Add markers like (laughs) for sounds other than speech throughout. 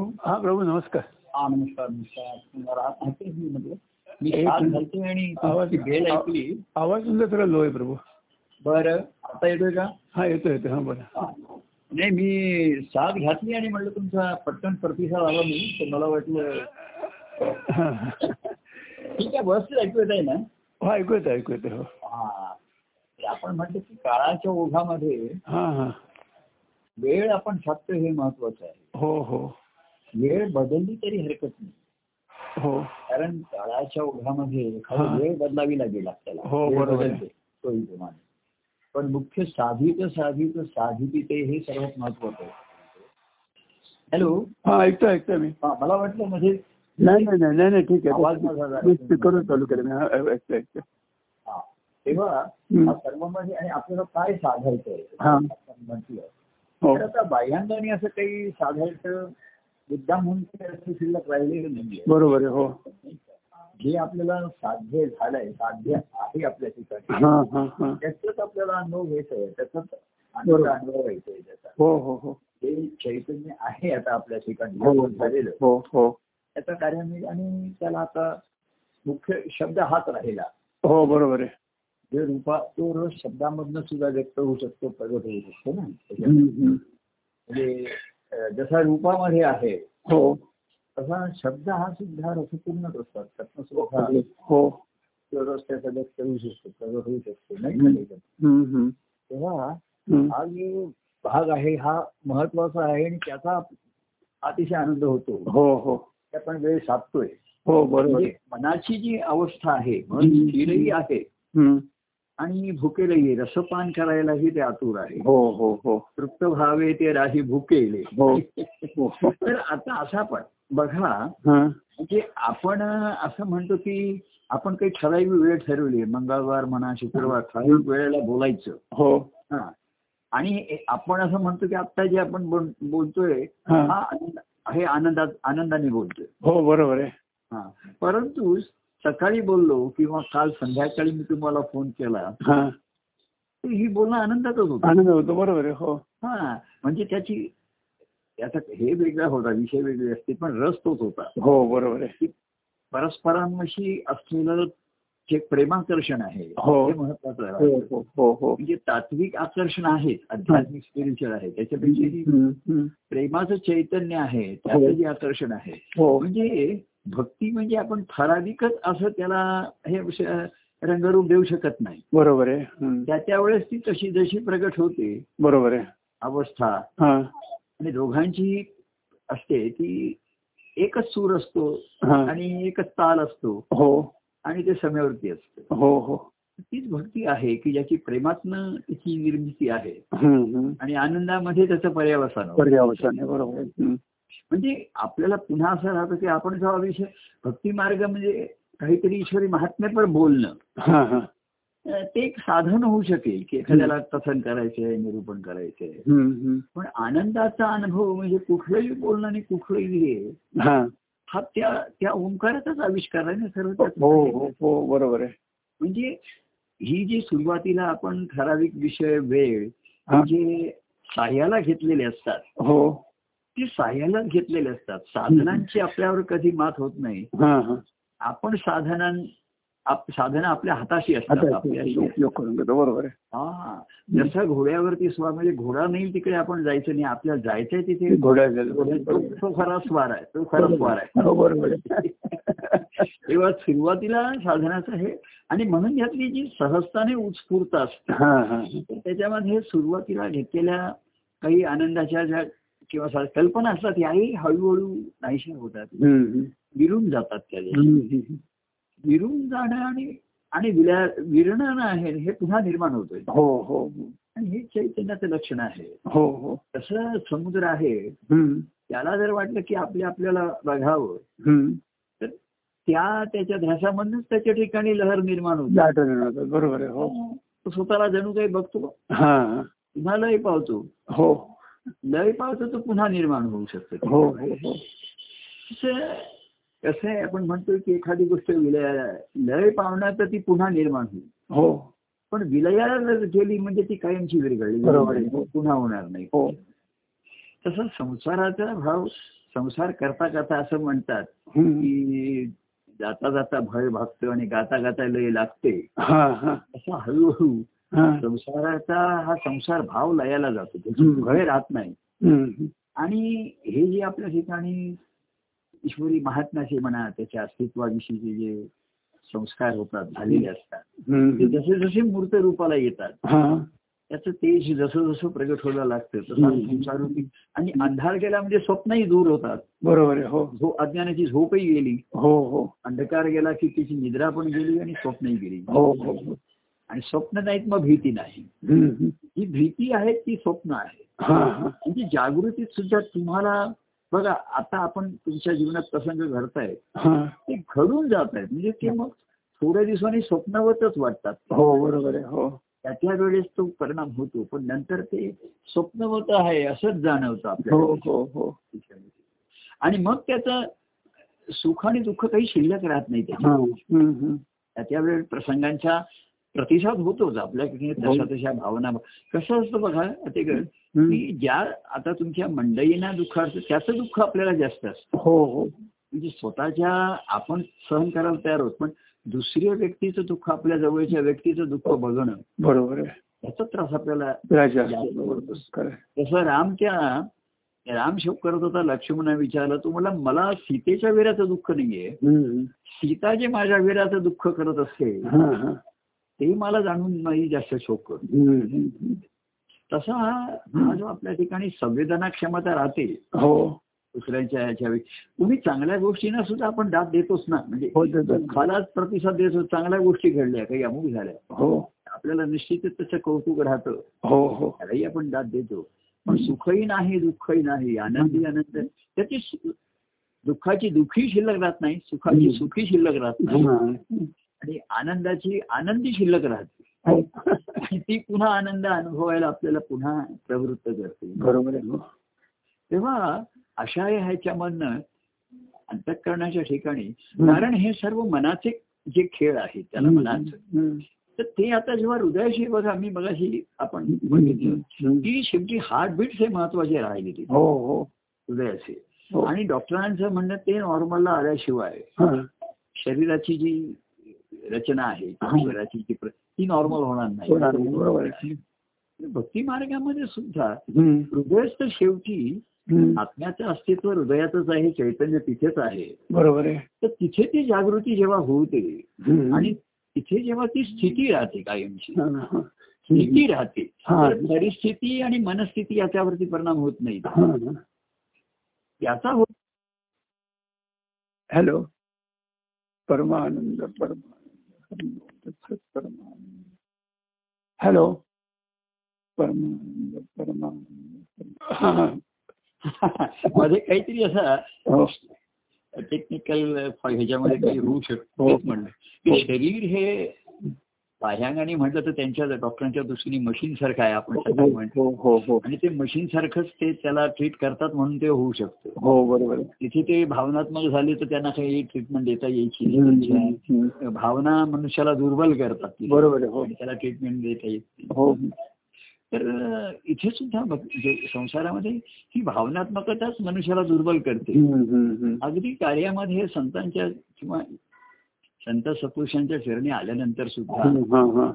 हा प्रभू नमस्कार. हा नमस्कार नमस्कार. मी म्हटलं. घालतोय आणि आवाज बेल ऐकली. आवाज तुमचा थोडा लो आहे प्रभू. बरं. आता येतोय का? हा येतो येतो हा हा. नाही मी साथ घातली आणि म्हटलं तुमचा पटकन प्रतिसाद आला मी तर मला वाटलं ठीक आहे व्यवस्थित ऐकू येत आहे ना? हा ऐकू येतं ऐकू येतं हो. हा. आपण म्हणतो की काळाच्या ओघामध्ये हा हा. वेळ आपण साधतो हे महत्वाचं आहे. हो हो. वेळ बदलली तरी हरकत नाही. हो. कारण काळाच्या ओघामध्ये. वेळ बदलावी लागेल आपल्याला. हो, बरोबर सोयीप्रमाणे पण मुख्य साधित साधित साधिते हे सर्वात महत्वाचं आहे. हॅलो? हा ऐकतो ऐकतो मी. मला वाटलं म्हणजे नाही नाही नाही नाही ठीक आवाज माझा जरा- आहे स्पीकरवर चालू केलं मी हा ऐकतो ऐकतो हा तेव्हा. हा सर्वांमध्ये आणि आपल्याला काय साधायचं हा. म्हटलं. हो. तर आता बाह्यांनी असं काही साधायचं मुद्दाम म्हणून असं शिल्लक राहिलेलं नाहीये. बरोबर आहे हो. जे आपल्याला साध्य झालंय साध्य आहे आपल्या ठिकाणी. हा हा हा. त्याचाच आपल्याला अनुभव घ्यायचा आहे त्याचाच. अनुभव घ्यायचा आहे त्याचा. हो हो हो. ते चैतन्य आहे आता आपल्या ठिकाणी हो झालेलं. हो हो. त्याचं कार्यान्वित आणि त्याला आता मुख्य शब्द हाच राहिला. हो बरोबर आहे. जे रूपा तो रस शब्दामधनं सुद्धा व्यक्त होऊ शकतो प्रगट होऊ शकतो ना. म्हणजे जसा रूपामध्ये आहे हो तसा शब्द हा सुद्धा रसपूर्णच असतात त्यातनं सुद्धा हो व्यक्त होऊ शकतो प्रगट होऊ शकतो नाही. तेव्हा. हा जो भाग आहे हा महत्त्वाचा आहे आणि त्याचा अतिशय आनंद होतो हो हो ते आपण वेळ साधतोय हो बरोबर म्हणजे. मनाची जी अवस्था आहे मन. स्थिरही आहे हम्म. आणि भुकेलही रसपान करायलाही ते आतुर आहे. हो हो हो. तृप्त व्हावे ते राही भुकेले. हो. हो. तर आता असा पण बघा हा. म्हणजे आपण असं म्हणतो की आपण काही ठराविक वेळ ठरवली मंगळवार म्हणा शुक्रवार ठराविक वेळेला बोलायचं. हो. हा. आणि आपण असं म्हणतो की आता जे आपण बोल- बोलतोय हा. हा हे आनंदात आनंदाने बोलतोय. हो बरोबर आहे. हा. परंतु सकाळी बोललो किंवा काल संध्याकाळी मी तुम्हाला फोन केला हा. बोलणं आनंदातच होतं. आनंद होतो बरोबर आहे हो. हा म्हणजे त्याची त्याचा हे वेगळा होता विषय वेगळे असते पण रस तोच होता. हो बरोबर आहे. परस्परांशी असलेलं जे प्रेमाकर्षण आहे हो. हे महत्वाचं आहे. हो हो हो म्हणजे तात्विक आकर्षण आहे आध्यात्मिक स्पिरिच्युअल आहे त्याच्यापेक्षा. प्रेमाचं चैतन्य आहे त्याचं जे आकर्षण आहे. हो. म्हणजे भक्ती म्हणजे आपण ठराविकच असं त्याला हे रंगरूप देऊ शकत नाही. बरोबर आहे. त्या त्यावेळेस ती तशी जशी प्रगट होते बरोबर आहे. अवस्था हा. आणि दोघांची असते ती एकच सूर असतो आणि एकच ताल असतो. हो. आणि ते समयावरती असतं. हो हो. तीच भक्ती आहे की ज्याची प्रेमातनं तिची निर्मिती आहे. आणि आनंदामध्ये त्याचं पर्यावसान आहे बरोबर. म्हणजे आपल्याला पुन्हा असं राहतं की आपण जेव्हा विषय भक्ती मार्ग म्हणजे काहीतरी ईश्वरी महात्म्य पण बोलणं. ते एक साधन होऊ शकेल की एखाद्याला कथन करायचंय निरूपण करायचंय. पण आनंदाचा अनुभव म्हणजे कुठलंही बोलणं आणि कुठलंही हे त्या त्या ओंकाराचाच आविष्कार आहे ना सर्व. हो हो हो बरोबर आहे. म्हणजे ही जी सुरुवातीला आपण ठराविक विषय वेळ. म्हणजे साह्याला घेतलेले असतात हो. ती साह्याला घेतलेले असतात. साधनांची आपल्यावर कधी मात होत नाही. आपण साधनां आप- साधनं आपल्या हाताशी असतात आता आपल्याशी. उपयोग करून घेतो. बरोबर आहे. हा. जसं घोड्यावरती स्वार म्हणजे घोडा नाही तिकडे आपण जायचं नाही. आपल्याला जायचंय तिथे. तो खरा स्वार आहे. तो खरा स्वार आहे. हो (laughs) तेव्हा सुरुवातीला साधनाचं हे आणि म्हणून यातली जी सहजताने उत्स्फूर्त असते त्याच्यामध्ये सुरुवातीला घेतलेल्या काही आनंदाच्या ज्या किंवा कल्पना असतात याही हळूहळू नाहीशा होतात. विरून जातात हम्म. विरून जाणं आणि आणि विल्या विरणं आहे हे पुन्हा निर्माण होतोय हो हो हो. आणि हे चैतन्याचं लक्षण आहे हो हो तसं समुद्र आहे त्याला जर वाटलं की आपल्या आपल्याला बघावं. तर त्या त्याच्या ध्यासामधूनच त्याच्या ठिकाणी लहर निर्माण होते. बरोबर आहे हो तो स्वतःला जणू काही बघतो हा हा. लय पावतो हो लय पावतो तो पुन्हा निर्माण होऊ शकतो हो हो हो. कसं आहे आपण म्हणतो की एखादी गोष्ट विलय लय पावणार तर ती पुन्हा निर्माण होईल. हो. पण विलयाला जर गेली म्हणजे ती कायमची विरघळली आहे. पुन्हा होणार नाही. हो. तसं संसाराचा भाव संसार करता करता असं म्हणतात. की जाता जाता भय भागतो आणि गाता गाता लय लागते. हा हा. असं हळूहळू हा संसाराचा हा संसार भाव लयाला जातो. भय राहत नाही. आणि हे जे आपल्या ठिकाणी ईश्वरी महात्म्याचे म्हणा त्याच्या अस्तित्वाविषयीचे जे संस्कार होतात झालेले असतात ते. जसे जसे मूर्त रूपाला येतात हा त्याचं तेज जसं जसं प्रगट व्हायला लागतं तसं. संसारूपी आणि अंधार गेला म्हणजे स्वप्नही दूर होतात बरोबर हो झो अज्ञानाची झोपही गेली हो हो अंधकार गेला की तिची निद्रा पण गेली आणि स्वप्नही गेली हो हो हो. आणि स्वप्न नाहीत मग भीती नाही. ही भीती आहे ती स्वप्न आहे. हा हा. म्हणजे जागृतीत सुद्धा तुम्हाला बघा आता आपण तुमच्या जीवनात प्रसंग घडतायत. हा. ते घडून जात आहेत म्हणजे ते मग थोड्या दिवसांनी स्वप्नवतच वाटतात. हो बरोबर आहे. हो. त्या त्या वेळेस तो परिणाम होतो. पण नंतर ते स्वप्नवत आहे असंच जाणवतं हो आपल्याला. हो हो आणि मग त्याचं सुख आणि दुःख काही शिल्लक राहत नाही हा. त्याच्या हम्म. हम्म. प्रतिसाद होतोच आपल्याकडे तशा तशा भावना कसं असतं बघा ते. की ज्या आता तुमच्या मंडळींना दुःख असतं त्याचं दुःख आपल्याला जास्त असतं. हो हो. म्हणजे स्वतःच्या आपण सहन करायला तयार होत पण दुसऱ्या व्यक्तीचं दुःख आपल्या जवळच्या व्यक्तीचं दुःख बघणं बरोबर आहे. याचा त्रास आपल्याला. तसं राम त्या राम शोक करत होता लक्ष्मणा विचारलं तू मला मला सीतेच्या वीराचं दुःख नाहीये. सीता जे माझ्या वीराचं दुःख करत असते हा हा. ते मला जाणून नाही जास्त शोक. तसा हा हा जो आपल्या ठिकाणी संवेदना क्षमता राहते हो. दुसऱ्यांच्या ह्याच्यावेळी तुम्ही चांगल्या गोष्टींना सुद्धा आपण दाद देतोच ना. म्हणजे हो देतो. दुःखालाच प्रतिसाद देतो चांगल्या गोष्टी घडल्या काही अमुक झाल्या. हो. आपल्याला निश्चितच त्याचं कौतुक राहतं. हो हो. त्यालाही आपण दाद देतो. पण सुखही नाही दुःखही नाही आनंदी आनंद. त्याची दुःखाची दुःखी शिल्लक राहत नाही सुखाची. सुखी शिल्लक राहत नाही. हा. आणि आनंदाची आनंदी शिल्लक राहते हो. आणि ती पुन्हा आनंद अनुभवायला आपल्याला पुन्हा प्रवृत्त करते बरोबर आहे हो. तेव्हा अशा ह्याच्यामधनं अंतःकरणाच्या ठिकाणी. कारण हे सर्व मनाचे जे खेळ आहेत त्याला मनाचं. तर ते आता जेव्हा हृदयाशी बघा मी बघाशी आपण बघितलं. की शेवटी हार्टबीट हे महत्त्वाचे राहिले ते हो हो हृदयाचे हो. आणि डॉक्टरांचं म्हणणं ते नॉर्मलला आल्याशिवाय हा. शरीराची जी रचना आहे जी प्र- ती नॉर्मल होणार नाही, भक्ती मार्गामध्ये सुद्धा. हृदयच तर शेवटी. आत्म्याचं अस्तित्व हृदयातच आहे चैतन्य तिथेच आहे. बरोबर आहे. तर तिथे ती जागृती जेव्हा होते. आणि तिथे जेव्हा ती स्थिती राहते कायमची. स्थिती राहते परिस्थिती आणि मनस्थिती याच्यावरती परिणाम होत नाही. याचा होत हॅलो. परमानंद. परमानंद परमानंद हॅलो परमानंद परमानंद हा, हा. मध्ये काहीतरी असा हो. टेक्निकल ह्याच्यामध्ये काही होऊ हो. शकतो म्हणलं की शरीर हे बाह्यांगाने म्हटलं तर त्यांच्या डॉक्टरांच्या दृष्टीने मशीन सारखं आहे आपण म्हणतो हो हो हो आणि ते मशीन सारखंच ते त्याला ट्रीट करतात म्हणून ते होऊ शकतं हो बरोबर. तिथे ते भावनात्मक झाले तर त्यांना काही ट्रीटमेंट देता यायची भावना मनुष्याला दुर्बल करतात. बरोबर हो त्याला ट्रीटमेंट देता येत. हो तर इथे सुद्धा संसारामध्ये ही भावनात्मकताच मनुष्याला दुर्बल करते. अगदी कार्यामध्ये संतांच्या किंवा संत सपुरुषांच्या चरणी आल्यानंतर सुद्धा हा,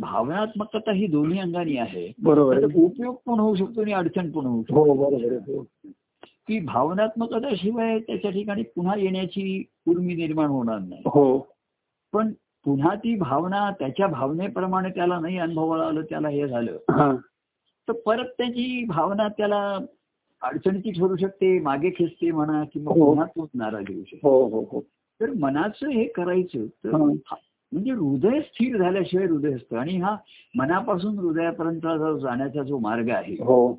भावनात्मकता ही. दोन्ही अंगाने आहे. बरोबर उपयोग पण होऊ शकतो आणि अडचण पण होऊ शकतो. हो की भावनात्मकता शिवाय त्याच्या ठिकाणी पुन्हा येण्याची उर्मी निर्माण होणार नाही. हो. पण पुन्हा ती भावना त्याच्या भावनेप्रमाणे त्याला नाही अनुभवाला आलं त्याला हे झालं. तर परत त्याची भावना त्याला अडचणीची ठरू शकते मागे खेचते म्हणा किंवा हो. पुन्हा तोच नाराज होऊ शकतो. हो. तर मनाचं हे करायचं तर म्हणजे हृदय स्थिर झाल्याशिवाय हृदय असतं. आणि हा मनापासून हृदयापर्यंत जाण्याचा जो मार्ग आहे हो.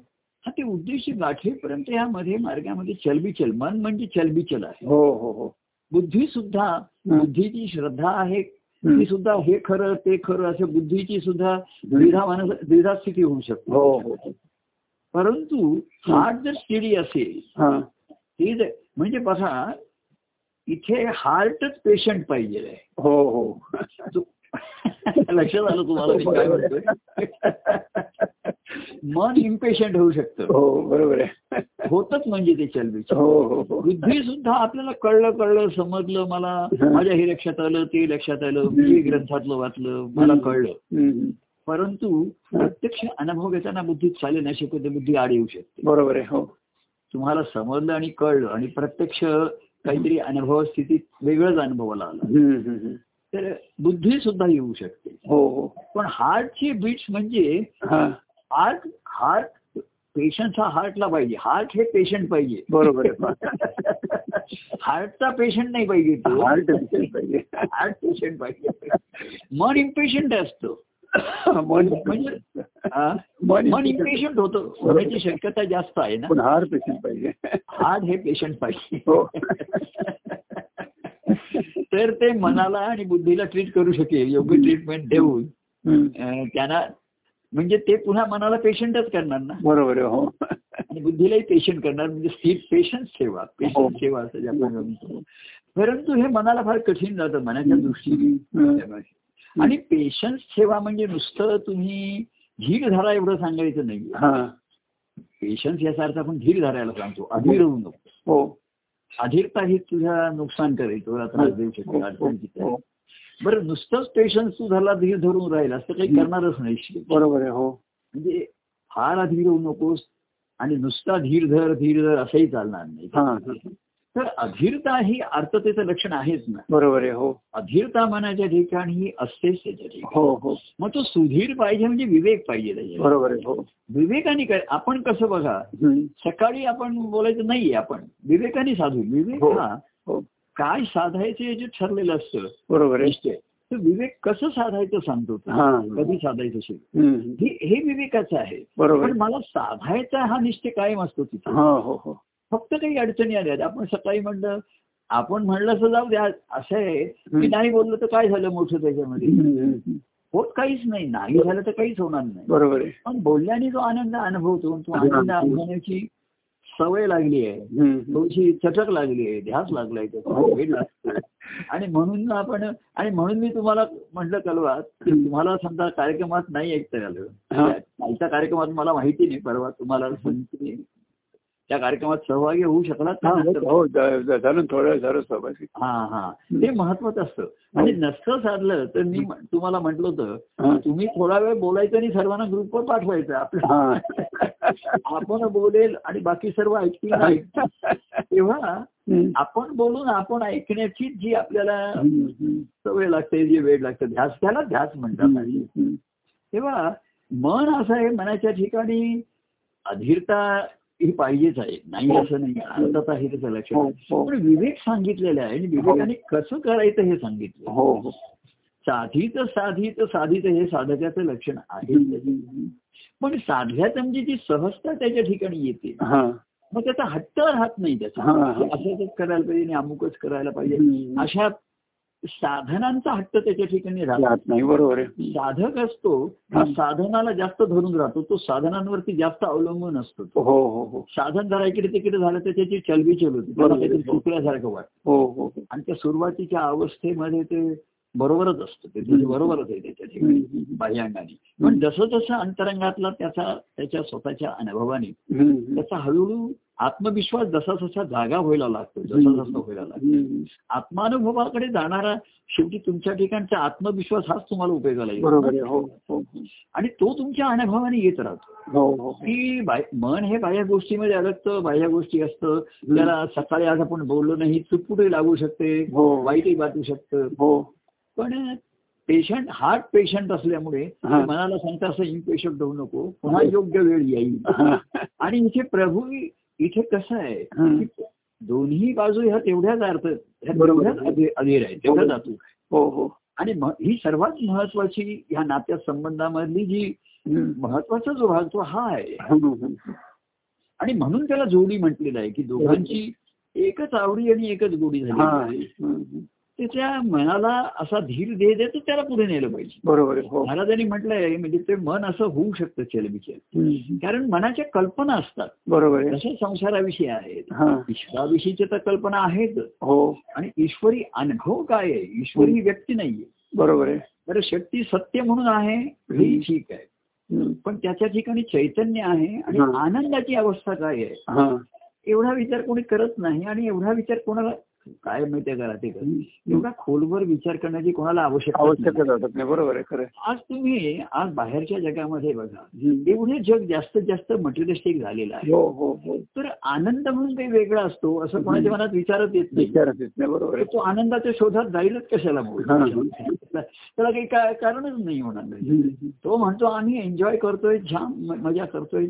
हा ते उद्देश गाठेपर्यंत या मध्ये मार्गामध्ये चलबिचल मन म्हणजे चलबिचल आहे. हो हो हो. बुद्धी सुद्धा बुद्धीची श्रद्धा आहे. ती सुद्धा हे खरं ते खरं असं बुद्धीची सुद्धा द्विधा स्थिती होऊ शकते. हो हो. परंतु हार्ट जर स्टेडी असेल जर- म्हणजे बघा इथे हार्टच पेशंट पाहिजे. आहे हो हो. (laughs) लक्षात आलं तुम्हाला मी काय म्हणतोय? मन इम्पेशंट होऊ शकतं. हो बरोबर आहे. होतच म्हणजे ते चलबिचल. हो हो हो. बुद्धी सुद्धा आपल्याला कळलं कळलं समजलं मला माझ्या हे लक्षात आलं ते लक्षात आलं मी ग्रंथातलं वाचलं मला कळलं. परंतु प्रत्यक्ष अनुभव घेताना बुद्धीत चालेल नाही शकते बुद्धी आड येऊ शकते. बरोबर आहे हो. तुम्हाला समजलं आणि कळलं आणि प्रत्यक्ष काहीतरी अनुभव स्थितीत वेगळंच अनुभवाला आला. तर बुद्धी सुद्धा येऊ शकते. हो हो. पण हार्टची बीट्स म्हणजे हार्ट हार्ट पेशंट हा हार्टला पाहिजे. हार्ट हे पेशंट पाहिजे. बरोबर आहे. हार्टचा पेशंट नाही पाहिजे तो. हार्ट पेशंट पाहिजे. हार्ट पेशंट पाहिजे. मन इम्पेशंट असतो. म्हणजे? मन इम्पेशंट होतं. होण्याची शक्यता जास्त आहे ना. पण हार पेशंट पाहिजे. हार्ट हे पेशंट पाहिजे. हो. (laughs) तर ते मनाला आणि बुद्धीला ट्रीट करू शकेल योग्य ट्रीटमेंट देऊन. त्यांना म्हणजे ते पुन्हा मनाला पेशंटच करणार ना. बरोबर हो. आणि बुद्धीलाही पेशंट करणार. म्हणजे स्थिर पेशन्स ठेवा. हो. पेशन्स ठेवा असं जे आपण म्हणतो. परंतु हे मनाला फार कठीण जातं मनाच्या दृष्टीने. आणि पेशन्स ठेवा म्हणजे नुसतं तुम्ही धीर धरा एवढं सांगायचं नाही. हा. पेशन्स याचा अर्थ आपण धीर धरायला सांगतो. अधीर होऊ नको. हो. अधीरता ही तुझ्या नुकसान करेल. तुला त्रास देऊ शकते हो, अडचण. हो. बरं नुसतंच पेशन्स तू धरला धीर धरून राहील असं काही करणारच नाही. बरोबर आहे हो. म्हणजे फार अधीर होऊ नकोस आणि नुसता धीर धर धीर धर असंही चालणार नाही. हा हा. तर अधीरता ही अर्थतेचं लक्षण आहेच ना. बरोबर आहे हो. अधीरता मनाच्या ठिकाणी असतेच त्याच्या ठिकाणी. हो हो. मग तो सुधीर पाहिजे म्हणजे विवेक पाहिजे त्याच्यात. बरोबर आहे हो. विवेकाने काय आपण कसं बघा. सकाळी आपण बोलायचं नाहीये आपण. विवेकाने साधू. विवेक हो. हा हो. काय साधायचे जे ठरलेलं असतं. बरोबर आहे. निश्चय. तर विवेक कसं साधायचं सांगतो. कधी साधायचं असेल. हे विवेकाचं आहे. बरोबर. मला साधायचा हा निश्चय कायम असतो तिथे. हा हो हो. फक्त काही अडचणी आल्या आपण सकाळी म्हणलं आपण म्हणलं असं जाऊ द्या असं आहे. की. नाही बोललं तर काय झालं मोठं त्याच्यामध्ये. होत काहीच नाही. नाही झालं तर काहीच होणार नाही. बरोबर पण बोलल्याने जो आनंद अनुभवतो तो. आनंद अनुभवण्याची सवय लागली आहे. थोडीशी चटक लागली आहे. ध्यास लागलाय हो. वेळ लागतो आणि म्हणून आपण आणि म्हणून मी तुम्हाला म्हटलं कलवा तुम्हाला समजा कार्यक्रमात नाही ऐकता आलं. कालच्या कार्यक्रमात मला माहिती नाही परवा तुम्हाला त्या कार्यक्रमात सहभागी होऊ शकलात हा? हो झालं थोडं झालं सहभागी हा हा ते महत्वाचं असतं आणि नसतं साधलं तर मी म्ह- तुम्हाला म्हटलं होतं. तुम्ही थोडा वेळ बोलायचं आणि सर्वांना ग्रुपवर पाठवायचं आपलं (laughs) आपण बोलेल आणि बाकी सर्व ऐकतील तेव्हा. आपण बोलून आपण ऐकण्याची जी आपल्याला. सवय लागते जी वेळ लागते ध्यास त्याला ध्यास म्हणतात. तेव्हा मन असं आहे मनाच्या ठिकाणी अधीरता ही पाहिजेच आहे. नाही असं नाही. अर्थता हे त्याचं लक्षण हो. हो. पण विवेक सांगितलेलं आहे आणि विवेकाने कसं करायचं हे सांगितलं. हो हो. साधीच साधीच हे साधकाचं लक्षण आहे. पण साधल्याचं म्हणजे जी सहजता त्याच्या ठिकाणी येते. हा. मग त्याचा हट्ट राहत नाही त्याचा. हा, हा. असंच करायला पाहिजे आणि अमुकच करायला पाहिजे. अशा साधनांचा हट्ट त्याच्या ठिकाणी राहतो नाही. बरोबर साधक असतो हा साधनाला जास्त धरून राहतो. तो साधनांवरती जास्त अवलंबून असतो. हो हो हो. साधन जरा इकडे तिकडे झालं तर त्याची चलबिचल होती. चुकल्यासारखं वाटतं. हो हो हो. आणि त्या सुरुवातीच्या अवस्थेमध्ये ते बरोबरच असतं. ते बरोबरच आहे त्याच्या ठिकाणी. बाह्यांगाने. पण जसं जसं अंतरंगातला त्याचा त्याच्या स्वतःच्या अनुभवाने. त्याचा हळूहळू आत्मविश्वास जसा जसा जागा व्हायला लागतो जसा जसा व्हायला लागतो. आत्मानुभवाकडे जाणारा शेवटी तुमच्या ठिकाणचा आत्मविश्वास हाच तुम्हाला उपयोगाला आहे हो. हो. आणि तो तुमच्या अनुभवाने येत राहतो. हो की मन हे बाह्य गोष्टीमध्ये अडकतं बाह्य गोष्टी असतं. त्याला सकाळी आज आपण बोललो नाही चुटपुटे लागू शकते? हो. वाईटही वाटू शकतं. हो. पण पेशंट हार्ट पेशंट असल्यामुळे हा. मनाला सांगता असं इम्पेशंट होऊ नको पुन्हा योग्य वेळ येईल हा. आणि इथे प्रभू इथे कसं आहे हं. की दोन्ही बाजू ह्या तेवढ्याच अर्थ ह्या. तेवढ्याच अधीर आहे तेवढ्याच धातू हो हो आणि म- ही सर्वात महत्वाची ह्या नात्या संबंधामधली जी हं. महत्त्वाचा जो भाग तो हा आहे हं, हं. आणि म्हणून त्याला जोडी म्हटलेलं आहे की दोघांची एकच आवडी आणि एकच गोडी हा. झाली त्या मनाला असा धीर दे दे तर त्याला पुढे नेलं पाहिजे. बरोबर हो. महाराजांनी म्हटलंय म्हणजे ते मन असं होऊ शकतं चलबिचल. कारण मनाच्या कल्पना असतात. बरोबर जशा संसाराविषयी आहेत. ईश्वराविषयीच्या तर कल्पना आहेत. हो. आणि ईश्वरी अनुभव काय आहे? ईश्वरी व्यक्ती नाहीये बरोबर आहे. तर शक्ती सत्य म्हणून आहे हे ठीक आहे. पण त्याच्या ठिकाणी चैतन्य आहे आणि. आनंदाची अवस्था काय आहे? एवढा विचार कोणी करत नाही आणि एवढा विचार कोणाला काय माहितीये का ते एवढा खोलवर विचार करण्याची कोणाला आवश्यकता बरोबर आहे खरं. आज तुम्ही आज बाहेरच्या जगामध्ये बघा. एवढे जग जास्तीत जास्त मटेरियलिस्टिक झालेलं आहे. हो हो हो. तर आनंद म्हणून काही वेगळा असतो असं कोणाच्या मनात विचारच येत नाही. विचारच येत नाही बरोबर तो आनंदाच्या शोधात जाईलच कशाला. त्याला काही कारणच नाही होणार. तो म्हणतो आम्ही एन्जॉय करतोय छान मजा करतोय.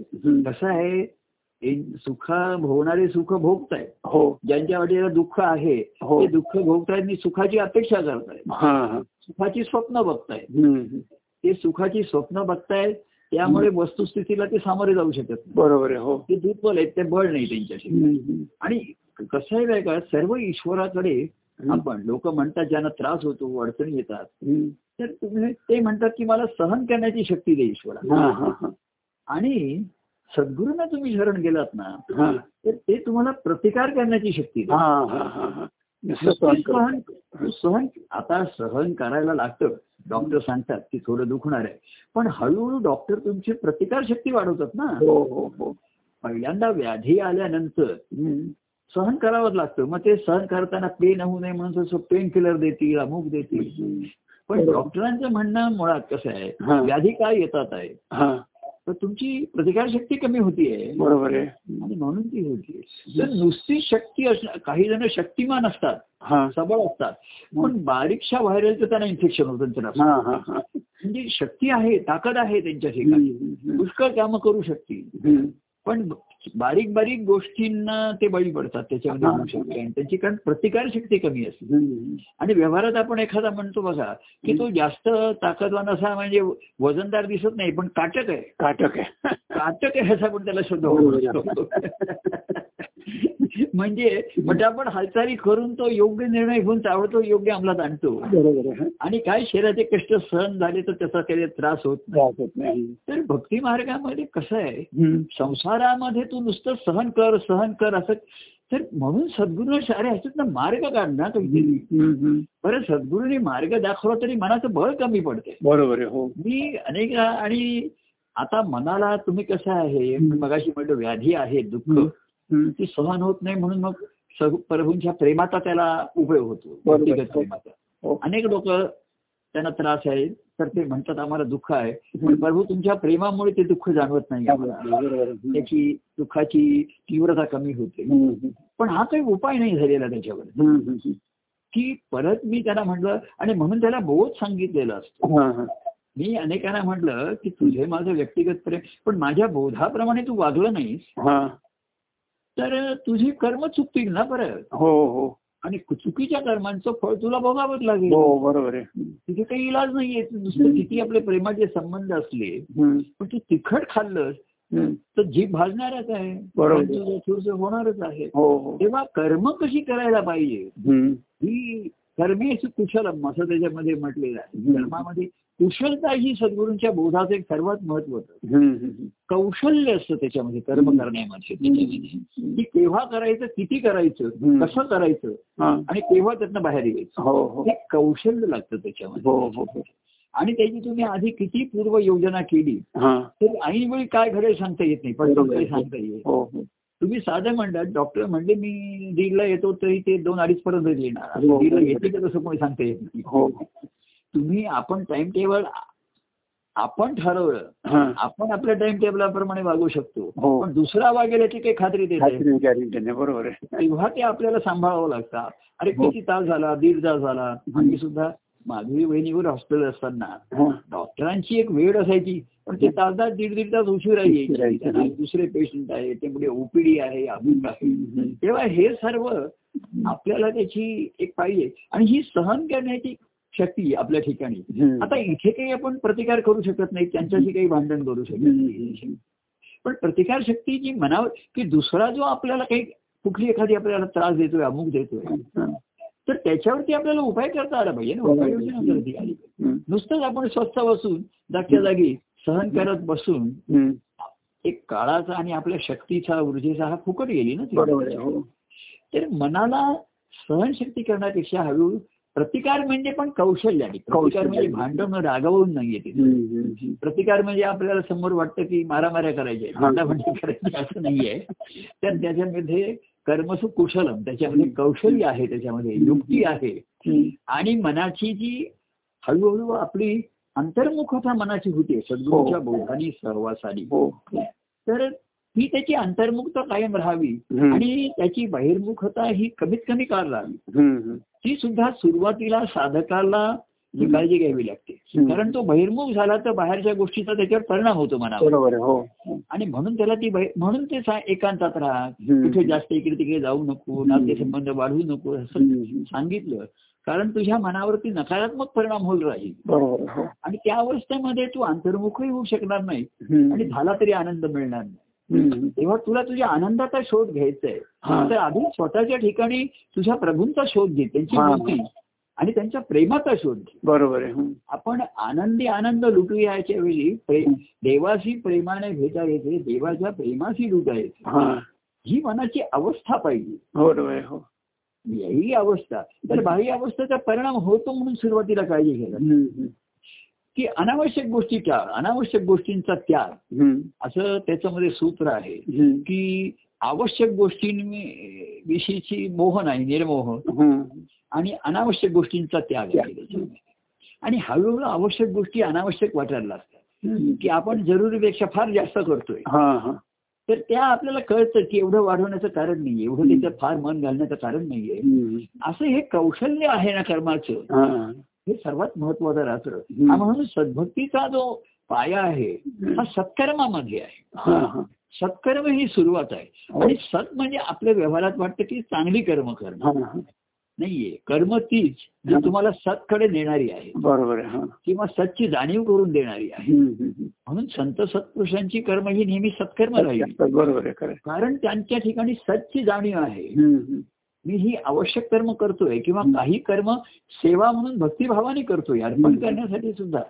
कसं आहे? सुख भोगणारे सुख भोगतायत हो. ज्यांच्या वाटेला दुःख आहे हो. ते दुःख भोगतायत आणि सुखाची अपेक्षा करतायत हा सुखाची स्वप्न बघतायत हम्म. ते सुखाची स्वप्न बघतायत त्यामुळे वस्तुस्थितीला ते सामोरे जाऊ शकत बरोबर आहे हो. ते दुर्बल आहेत ते बळ नाही त्यांच्याशी. आणि कसं आहे माहिती का सर्व ईश्वराकडे. आपण लोक म्हणतात ज्यांना त्रास होतो अडचणी येतात. तर तुम्ही ते म्हणतात की मला सहन करण्याची शक्ती दे ईश्वरा आणि सद्गुरूंना तुम्ही शरण गेलात ना तर ते तुम्हाला प्रतिकार करण्याची शक्ती हा हा हा हा. सहन. सहन आता सहन करायला लागतं. डॉक्टर सांगतात की थोडं दुखणार आहे. पण हळूहळू डॉक्टर तुमची प्रतिकार शक्ती वाढवतात ना. हो हो हो. पहिल्यांदा व्याधी आल्यानंतर. सहन करावंच लागतं. मग ते सहन करताना पेन होऊ नये म्हणून तसं पेन किलर देतील अमुक देतील. पण. डॉक्टरांचं म्हणणं मुळात कसं. आहे? व्याधी काय येतात आहे? तर तुमची प्रतिकारशक्ती कमी होतीये. बरोबर आहे. आणि म्हणून ती होतीये. तर नुसती शक्ती असणं काही जण शक्तिमान असतात हा. सबळ असतात पण बारीकशा व्हायरलचं त्यांना इन्फेक्शन होतं हा हा हा. म्हणजे शक्ती आहे ताकद आहे त्यांच्या ठिकाणी. पुष्कळ कामं करू शकतील. पण बारीक बारीक गोष्टींना ते बळी पडतात त्याच्यामध्ये. होऊ शकते. आणि त्यांची कारण प्रतिकार शक्ती कमी असते. आणि व्यवहारात आपण एखादा म्हणतो बघा की तो जास्त ताकदवान असा म्हणजे वजनदार दिसत नाही पण काटक आहे. काटक आहे. काटक आहे असा पण त्याला शब्द म्हणजे म्हणजे आपण हालचाली करून तो योग्य निर्णय घेऊन ताबडतोब योग्य अंमलात आणतो बरोबर आणि काय शरीराचे कष्ट सहन झाले तर त्याचा काही त्रास होत नाही तर भक्ती मार्गामध्ये कसं आहे. संसारामध्ये तू नुसतं सहन कर सहन कर असं तर म्हणून सद्गुरू ह्याच्यातनं मार्ग काढ ना हम्म. हम्म. बरं सद्गुरूने मार्ग दाखवला तरी मनाचं बळ कमी पडते बरोबर आहे हो मी अनेक आणि आता मनाला तुम्ही कसं आहे. मगाशी म्हणतो व्याधी आहे दुःख. ती सहन होत नाही म्हणून मग प्रभूंच्या प्रेमाचा त्याला उपयोग होतो. व्यक्तिगत प्रेमाचा हो. अनेक लोक त्यांना त्रास आहे तर ते म्हणतात आम्हाला दुःख आहे पण. प्रभू तुमच्या प्रेमामुळे ते दुःख जाणवत नाही आम्हाला. त्याची दुःखाची तीव्रता कमी होते. पण हा काही उपाय नाही झालेला त्याच्यावर. की परत मी त्याला म्हटलं आणि म्हणून त्याला बोध सांगितलेलं असतं हा, हा. मी अनेकांना म्हटलं की तुझे माझं व्यक्तिगत प्रेम पण माझ्या बोधाप्रमाणे तू वागलं नाहीस हा. तर तुझी कर्म चुकतील ना परत हो हो. आणि चुकीच्या कर्मांचं फळ तुला भोगावंच लागेल. हो बरोबर आहे. तिथे काही इलाज नाहीये. दुसरं किती आपले प्रेमाचे संबंध असले. पण तू तिखट खाल्लंस हम्म. तर जीभ भाजणारच आहे. बरोबर. थोडंसं होणारच आहे. हो हो. तेव्हा कर्म कशी करायला पाहिजे. ही कर्मे कुशलम असं त्याच्यामध्ये म्हटलेलं आहे. कर्मामध्ये कुशलता ही सद्गुरूंच्या बोधाचं एक सर्वात महत्वाचं. कौशल्य असतं त्याच्यामध्ये कर्म करण्यामध्ये की केव्हा करायचं किती करायचं. कसं करायचं. आणि केव्हा त्यातनं बाहेर यायचं. हो हो. हे कौशल्य लागतं त्याच्यामध्ये. हो आणि त्याची तुम्ही आधी किती पूर्व योजना केली तर ऐनवेळी काय घडेल सांगता येत नाही पण सांगता येईल. तुम्ही साधं म्हणतात डॉक्टर म्हणले मी दीडला येतो तरी ते दोन अडीच पर्यंत येणार. दीडला येते का तसं कोणी सांगता येत नाही. हो. तुम्ही आपण टाइम टेबल आपण ठरवलं हा. आपण आपल्या टाइम टेबलाप्रमाणे वागू शकतो. हो. पण दुसरा वागेल याची काही खात्री देत. बरोबर आहे. तेव्हा ते आपल्याला सांभाळावं लागतं. अरे हो. किती तास झाला दीड तास झाला? आम्ही सुद्धा माधवी वहिनीवर हॉस्पिटल असताना हा. डॉक्टरांची एक वेळ असायची. पण ते तास तास दीड दीड तास उशिरा यायचे. दुसरे पेशंट आहे ते म्हणजे ओपीडी आहे आहे. तेव्हा हे सर्व आपल्याला त्याची एक पाहिजे आणि ही सहन करण्याची शक्ती आपल्या ठिकाणी. आता इथे काही आपण प्रतिकार करू शकत नाही त्यांच्याशी काही भांडण करू शकत नाही. पण प्रतिकार शक्ती जी मनावर की दुसरा जो आपल्याला काही कुठली एखादी आपल्याला त्रास देतोय अमुक देतोय. तर त्याच्यावरती आपल्याला उपाय करता आला पाहिजे ना उपाय योजना करता आली पाहिजे. हम्म. नुसतंच आपण स्वस्त बसून जागच्या जागी सहन करत बसून. एक काळाचा आणि आपल्या शक्तीचा ऊर्जेचा हा फुकट गेली ना हो तर मनाला सहनशक्ती करण्यापेक्षा हळूहळू प्रतिकार म्हणजे पण कौशल्याने प्रतिकार कौशल्याने. म्हणजे भांडवणं रागवून नाहीये तिथे. प्रतिकार म्हणजे आपल्याला समोर वाटतं की मारामाऱ्या करायच्या. भांडाभांडी करायची असं नाहीये तर त्याच्यामध्ये कर्मसु कुशलम त्याच्यामध्ये कौशल्य आहे त्याच्यामध्ये युक्ती आहे. आणि मनाची जी हळूहळू आपली अंतर्मुखता मनाची होते सद्गुरूच्या हो. बोधानी सहवासानी हो तर ही त्याची अंतर्मुखता कायम राहावी. आणि त्याची बहिर्मुखता ही कमीत कमी काळ राहावी. ती सुद्धा सुरुवातीला साधकाला ही. काळजी घ्यावी लागते. कारण तो बहिर्मुख झाला तर बाहेरच्या गोष्टीचा त्याच्यावर परिणाम होतो मनावर हो आणि म्हणून त्याला ती म्हणून ते एकांतात राहा. कुठे जास्त इकडे तिकडे जाऊ नको नातेसंबंध वाढवू नको असं. सांगितलं कारण तुझ्या मनावरती नकारात्मक परिणाम होईल राहील हो आणि त्या अवस्थेमध्ये तू अंतर्मुखही होऊ शकणार नाही. आणि झाला तरी आनंद मिळणार नाही. तेव्हा तुला तुझ्या आनंदाचा शोध घ्यायचा आहे. तर आधी स्वतःच्या ठिकाणी तुझ्या प्रभूंचा शोध घे त्यांची. मूर्ती आणि त्यांच्या प्रेमाचा शोध घे. बरोबर आहे. आपण आनंदी आनंद लुटूया याच्या वेळी देवाशी प्रेमाने भेटा येते देवाच्या प्रेमाशी लुटा येते. हा. मनाची अवस्था पाहिजे. बरोबर आहे हो. ही अवस्था. तर बाह्य अवस्थेचा परिणाम होतो म्हणून सुरुवातीला काळजी घ्यायला. की अनावश्यक गोष्टी त्याग अनावश्यक गोष्टींचा त्याग. असं त्याच्यामध्ये सूत्र आहे. की आवश्यक गोष्टींविषयीची मोह नाही निर्मोह. आणि अनावश्यक गोष्टींचा त्याग आहे आणि हळूहळू आवश्यक गोष्टी अनावश्यक वाटायला लागतात. की आपण जरुरीपेक्षा फार जास्त करतोय. तर त्या आपल्याला कळतं की एवढं वाढवण्याचं कारण नाहीये एवढं त्याच्यात फार मन घालण्याचं कारण नाहीये. असं हे कौशल्य आहे ना कर्माचं. हा हे सर्वात महत्वाचं राहतं म्हणून सद्भक्तीचा जो पाया आहे हा सत्कर्मामध्ये आहे. हा हा. सत्कर्म ही सुरुवात आहे. आणि सत म्हणजे आपल्या व्यवहारात वाटतं की चांगली कर्म करणं. हा हा. नाहीये. कर्म तीच जी तुम्हाला सतकडे नेणारी आहे. बरोबर आहे हा. किंवा सतची जाणीव करून देणारी आहे. म्हणून संत सत्पुरुषांची कर्म ही नेहमी सत्कर्म राहिली. बरोबर. कारण त्यांच्या ठिकाणी सतची जाणीव आहे. मी ही आवश्यक कर्म करतोय किंवा काही कर्म सेवा म्हणून भक्तिभावाने करतोय अर्पण. करण्यासाठी सुद्धा.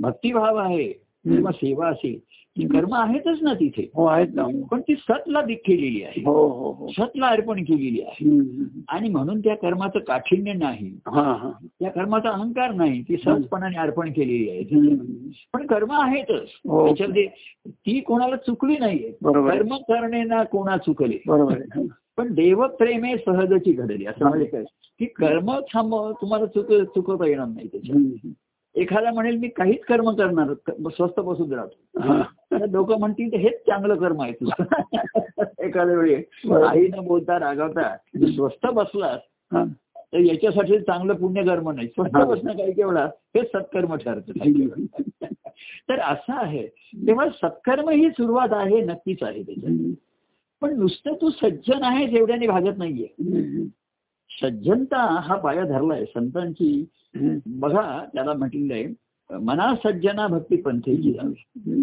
भक्तिभाव आहे किंवा सेवा असेल ती कर्म आहेतच ना तिथे. हो आहेत ना. पण ती सतला केलेली आहे. हो हो हो. सतला अर्पण केलेली आहे. आणि म्हणून त्या कर्माचं काठिण्य नाही. त्या कर्माचा अहंकार नाही ती सहजपणाने अर्पण केलेली आहे. पण कर्म आहेतच. त्याच्यामध्ये ती कोणाला चुकली नाहीये. कर्म करणे ना कोणा चुकले. बरोबर पण देवप्रेमे सहजची घडली असं म्हणजे काय की कर्म थांब तुम्हाला चुक चुकवता येणार नाही त्याच्यात हम्म. एखादा म्हणेल मी काहीच कर्म करणार स्वस्त बसून राहतो लोक म्हणतील हेच चांगलं कर्म आहे तुझं (laughs) एखाद्या वेळी. काही न बोलता रागवता स्वस्त बसलास. तर याच्यासाठी चांगलं पुण्यकर्म नाही स्वस्त. बसणं काही केवढा हे सत्कर्म ठरतं. तर असं आहे तेव्हा सत्कर्म ही सुरुवात आहे नक्कीच आहे त्याच्यात. पण नुसतं तू सज्जन आहेस एवढ्याने भागत नाहीये. सज्जनता हा पाया धरलाय संतांची. बघा त्याला म्हटलेलं आहे मना सज्जना भक्ती हम्म.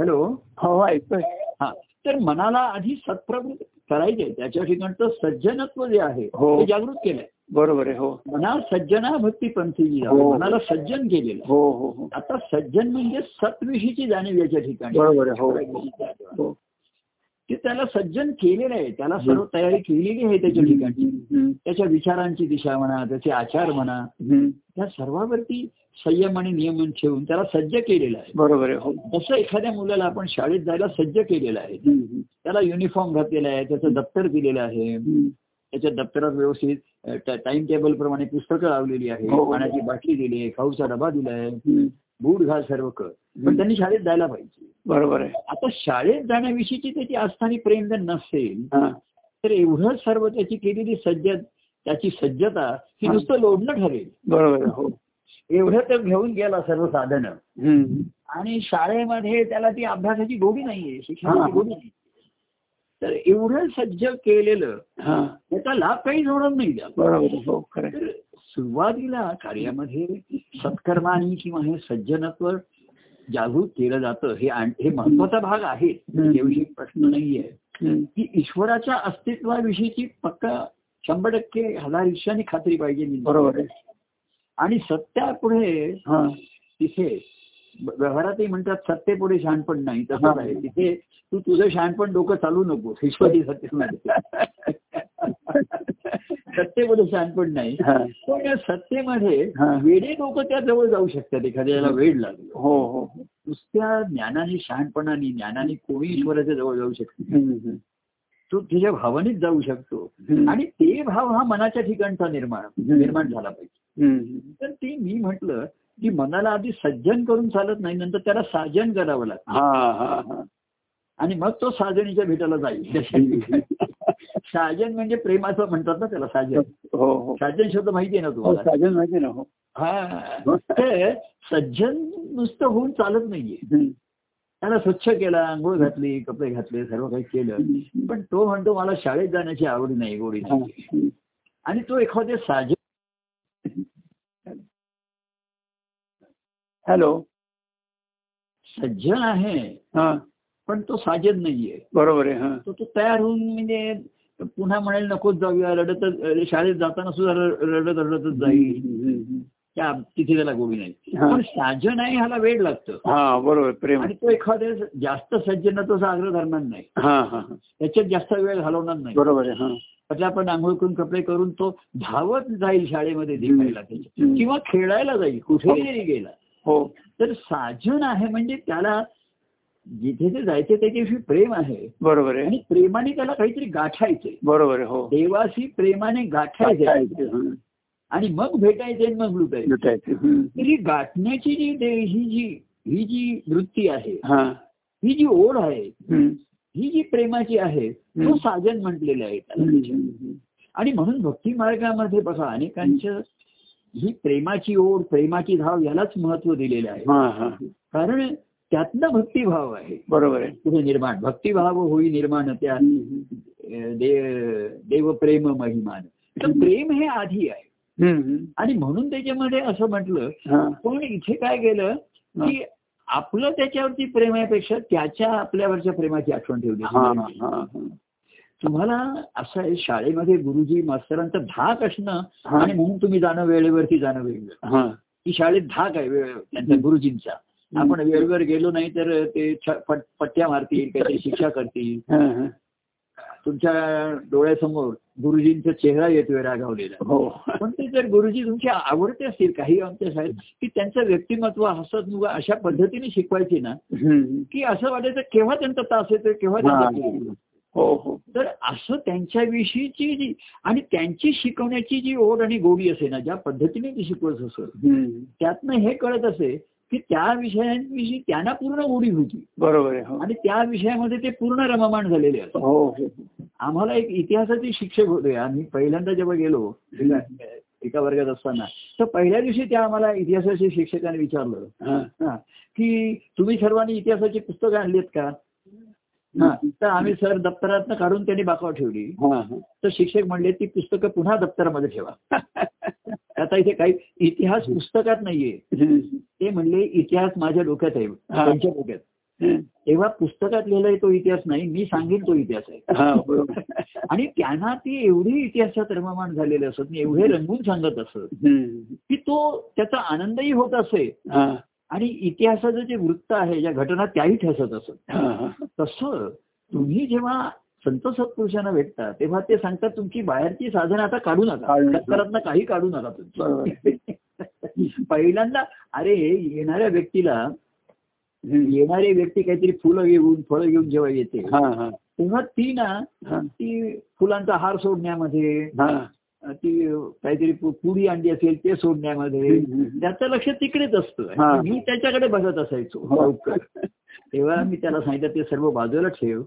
हॅलो? हो ऐकतोय. हा. तर मनाला आधी सत्प्रवृत्त करायचे त्याच्या ठिकाणचं सज्जनत्व जे आहे हो. ते जागृत केलंय. बरोबर आहे हो. मना सज्जना भक्ती पंथेची जावी हो. मनाला सज्जन केलेलं आहे. हो हो हो. आता सज्जन म्हणजे सत्विषयीची जाणीव याच्या ठिकाणी. बरोबर आहे हो. हो. की त्याला सज्जन केलेलं आहे. त्याला सर्व तयारी केलेली आहे त्याच्या ठिकाणी. त्याच्या विचारांची दिशा म्हणा त्याचे आचार म्हणा. त्या सर्वावरती संयम आणि नियमन ठेवून त्याला सज्ज केलेलं आहे. बरोबर आहे. हो. तसं एखाद्या मुलाला आपण शाळेत जायला सज्ज केलेलं आहे. त्याला युनिफॉर्म घातलेला आहे त्याचं दप्तर दिलेलं आहे. त्याच्या दप्तरात व्यवस्थित टाइम टेबल प्रमाणे पुस्तकं लावलेली आहे हो. पाण्याची बाटली दिली आहे खाऊचा डबा दिला आहे. बूट घाल सर्व कर. पण त्यांनी शाळेत जायला पाहिजे. बरोबर आहे. आता शाळेत जाण्याविषयीची त्याची आस्थानी प्रेम जर नसेल. तर एवढं सर्व त्याची केलेली सज्ज त्याची सज्जता ही. नुसतं लोडणं ठरेल. बरोबर हो. एवढं तर घेऊन गेला सर्व साधनं. आणि शाळेमध्ये त्याला ती अभ्यासाची गोडी नाहीये. शिक्षणाची गोडी नाही तर एवढं सज्ज केलेलं त्याचा लाभ काहीच होणार नाही हो सुरुवातीला कार्यामध्ये सत्कर्मानी किंवा हे सज्जनत्व जागृत केलं जातं हे आण- हे महत्त्वाचा भाग आहे. त्याविषयी प्रश्न नाहीये. की ईश्वराच्या अस्तित्वाविषयीची पक्का शंभर टक्के हजार इच्छाने खात्री पाहिजे. बरोबर आहे आणि सत्यापुढे हा तिथे व्यवहारातही म्हणतात सत्तेपुढे शहाणपण नाही. तसंच आहे तिथे तू तुझं शहाणपण डोकं चालू नको ईश्वरी सत्य (laughs) सत्तेमध्ये शहाणपण नाही. पण या सत्तेमध्ये. वेडे लोक त्या जवळ जाऊ शकतात एखाद्याला वेळ लागलो हो हो नुसत्या ज्ञानाने शहाणपणाने ज्ञानाने कोणी ईश्वराच्या जवळ जाऊ शकतो. तो तिच्या भावनेत जाऊ शकतो. आणि ते भाव हा मनाच्या ठिकाणचा निर्माण. निर्माण झाला पाहिजे. तर ते मी म्हटलं की मनाला आधी सज्जन करून चालत नाही नंतर त्याला साजन करावं लागतं आणि मग तो साजणीच्या भेटाला जाईल साजन म्हणजे प्रेमाचं म्हणतात ना त्याला साजन. हो हो साजन शब्द माहिती आहे ना हो तुम्हाला? साजन माहिती ना हो. हा. ते सज्जन नुसतं होऊन चालत नाहीये. त्याला स्वच्छ केला आंघोळ घातली कपडे घातले सर्व काही केलं. पण तो म्हणतो मला शाळेत जाण्याची आवड नाही गोडी हा. नाही. आणि तो एखाद्या साजन हॅलो. सज्जन आहे हा. पण तो साजन नाहीये. बरोबर आहे हा. तो तो तयार होऊन म्हणजे पुन्हा म्हणेल नकोच जाऊया रडतच शाळेत जाताना सुद्धा रडत रडतच जाईल. त्या तिथे त्याला गोडी नाही. हा. पण साजन आहे ह्याला वेळ लागतं. हा बरोबर प्रेम. आणि तो एखाद्या जास्त सज्जनत्वाचा आग्रह धरणार नाही. हा हा हा. त्याच्यात जास्त वेळ घालवणार नाही. बरोबर हा. म्हटलं आपण आंघोळ करून कपडे करून तो धावत जाईल शाळेमध्ये हम्म. किंवा खेळायला जाईल कुठेही जरी गेला. हो. तर साजन आहे म्हणजे त्याला जिथे ते जायचे त्याच्याविषयी प्रेम आहे. बरोबर आहे. आणि प्रेमाने त्याला काहीतरी गाठायचंय. बरोबर आहे हो. देवाशी प्रेमाने गाठायचंय. हम्म. आणि मग भेटायचे मग लुटायचे. तर ही. गाठण्याची जी दे- ही जी ही जी वृत्ती आहे हा. ही जी ओढ आहे. ही. जी प्रेमाची आहे तो. साजन म्हटलेलं आहे. आणि म्हणून भक्ती मार्गामध्ये बघा अनेकांच्या ही. प्रेमाची ओढ प्रेमाची धाव यालाच महत्त्व दिलेलं आहे. कारण त्यातनं भक्तिभाव आहे. बरोबर आहे. पुढे निर्माण. भक्तिभाव होई निर्माण त्या देव प्रेम महिमान. तर प्रेम हे आधी आहे. आणि म्हणून त्याच्यामध्ये असं म्हटलं पण इथे काय केलं की आपलं त्याच्यावरती प्रेमापेक्षा त्याच्या आपल्यावरच्या प्रेमाची आठवण ठेवली. तुम्हाला असं आहे शाळेमध्ये गुरुजी मास्तरांचा धाक असणं. आणि म्हणून तुम्ही जाणं वेळेवरती जाणं वेगळं. हा. की शाळेत धाक आहे वेळ त्यांच्या गुरुजींचा. आपण वेळेवर गेलो नाही तर ते पट्ट्या मारतील काहीतरी शिक्षा करतील हा, हा. तुमच्या डोळ्यासमोर गुरुजींचा चेहरा येतोय रागावलेला हो पण ते जर गुरुजी तुमचे आवडते असतील काही आमच्या शाळेत की त्यांचं व्यक्तिमत्व हसत अशा पद्धतीने शिकवायचे ना. की असं वाटायचं केव्हा त्यांचा तास येतोय केव्हा हा. त्यांचा. हो हो तर असं त्यांच्याविषयीची जी आणि त्यांची शिकवण्याची जी ओढ आणि गोडी असे ना ज्या पद्धतीने ती शिकवत असत. त्यातनं हे कळत असे की त्या विषयांविषयी त्यांना पूर्ण ओढी होती. बरोबर आहे हो. आणि त्या विषयामध्ये ते पूर्ण रममाण झालेले असत हो हो आम्हाला एक इतिहासाचे शिक्षक होते. आम्ही पहिल्यांदा जेव्हा गेलो एका- वर्गात असताना तर पहिल्या दिवशी त्या आम्हाला इतिहासाच्या शिक्षकाने विचारलं की तुम्ही सर्वांनी इतिहासाची पुस्तकं आणलीत का? तर आम्ही सर दप्तरातनं काढून त्यांनी बाकावर ठेवली. तर शिक्षक म्हणले ती पुस्तकं पुन्हा दप्तरामध्ये ठेवा (laughs) आता इथे काही इतिहास पुस्तकात नाहीये. ते म्हणले इतिहास माझ्या डोक्यात आहे. त्यांच्या डोक्यात. तेव्हा पुस्तकात लिहिलाय तो इतिहास नाही मी सांगेन तो इतिहास आहे (laughs) आणि त्यांना ती एवढी इतिहासात रममाण झालेले असत एवढे रंगून सांगत असत. की तो त्याचा आनंदही होत असे. आणि इतिहासाचं जे वृत्त आहे ज्या घटना त्याही ठसत असत. (laughs) तसं तुम्ही जेव्हा संत सत्पुरुषांना भेटता तेव्हा ते सांगतात तुमची बाहेरची साधनं आता काढू नका काही काढू नका. तुम्ही (laughs) पहिल्यांदा अरे येणाऱ्या व्यक्तीला. येणारी व्यक्ती काहीतरी फुलं घेऊन फळं घेऊन जेव्हा येते तेव्हा ती ना. ती फुलांचा हार सोडण्यामध्ये हा. ती काहीतरी पुडी अंडी असेल ते सोडण्यामध्ये. त्याचं लक्ष तिकडेच असतं. मी त्याच्याकडे बघत असायचो हो. तेव्हा मी त्याला सांगितलं ते सर्व बाजूला ठेव.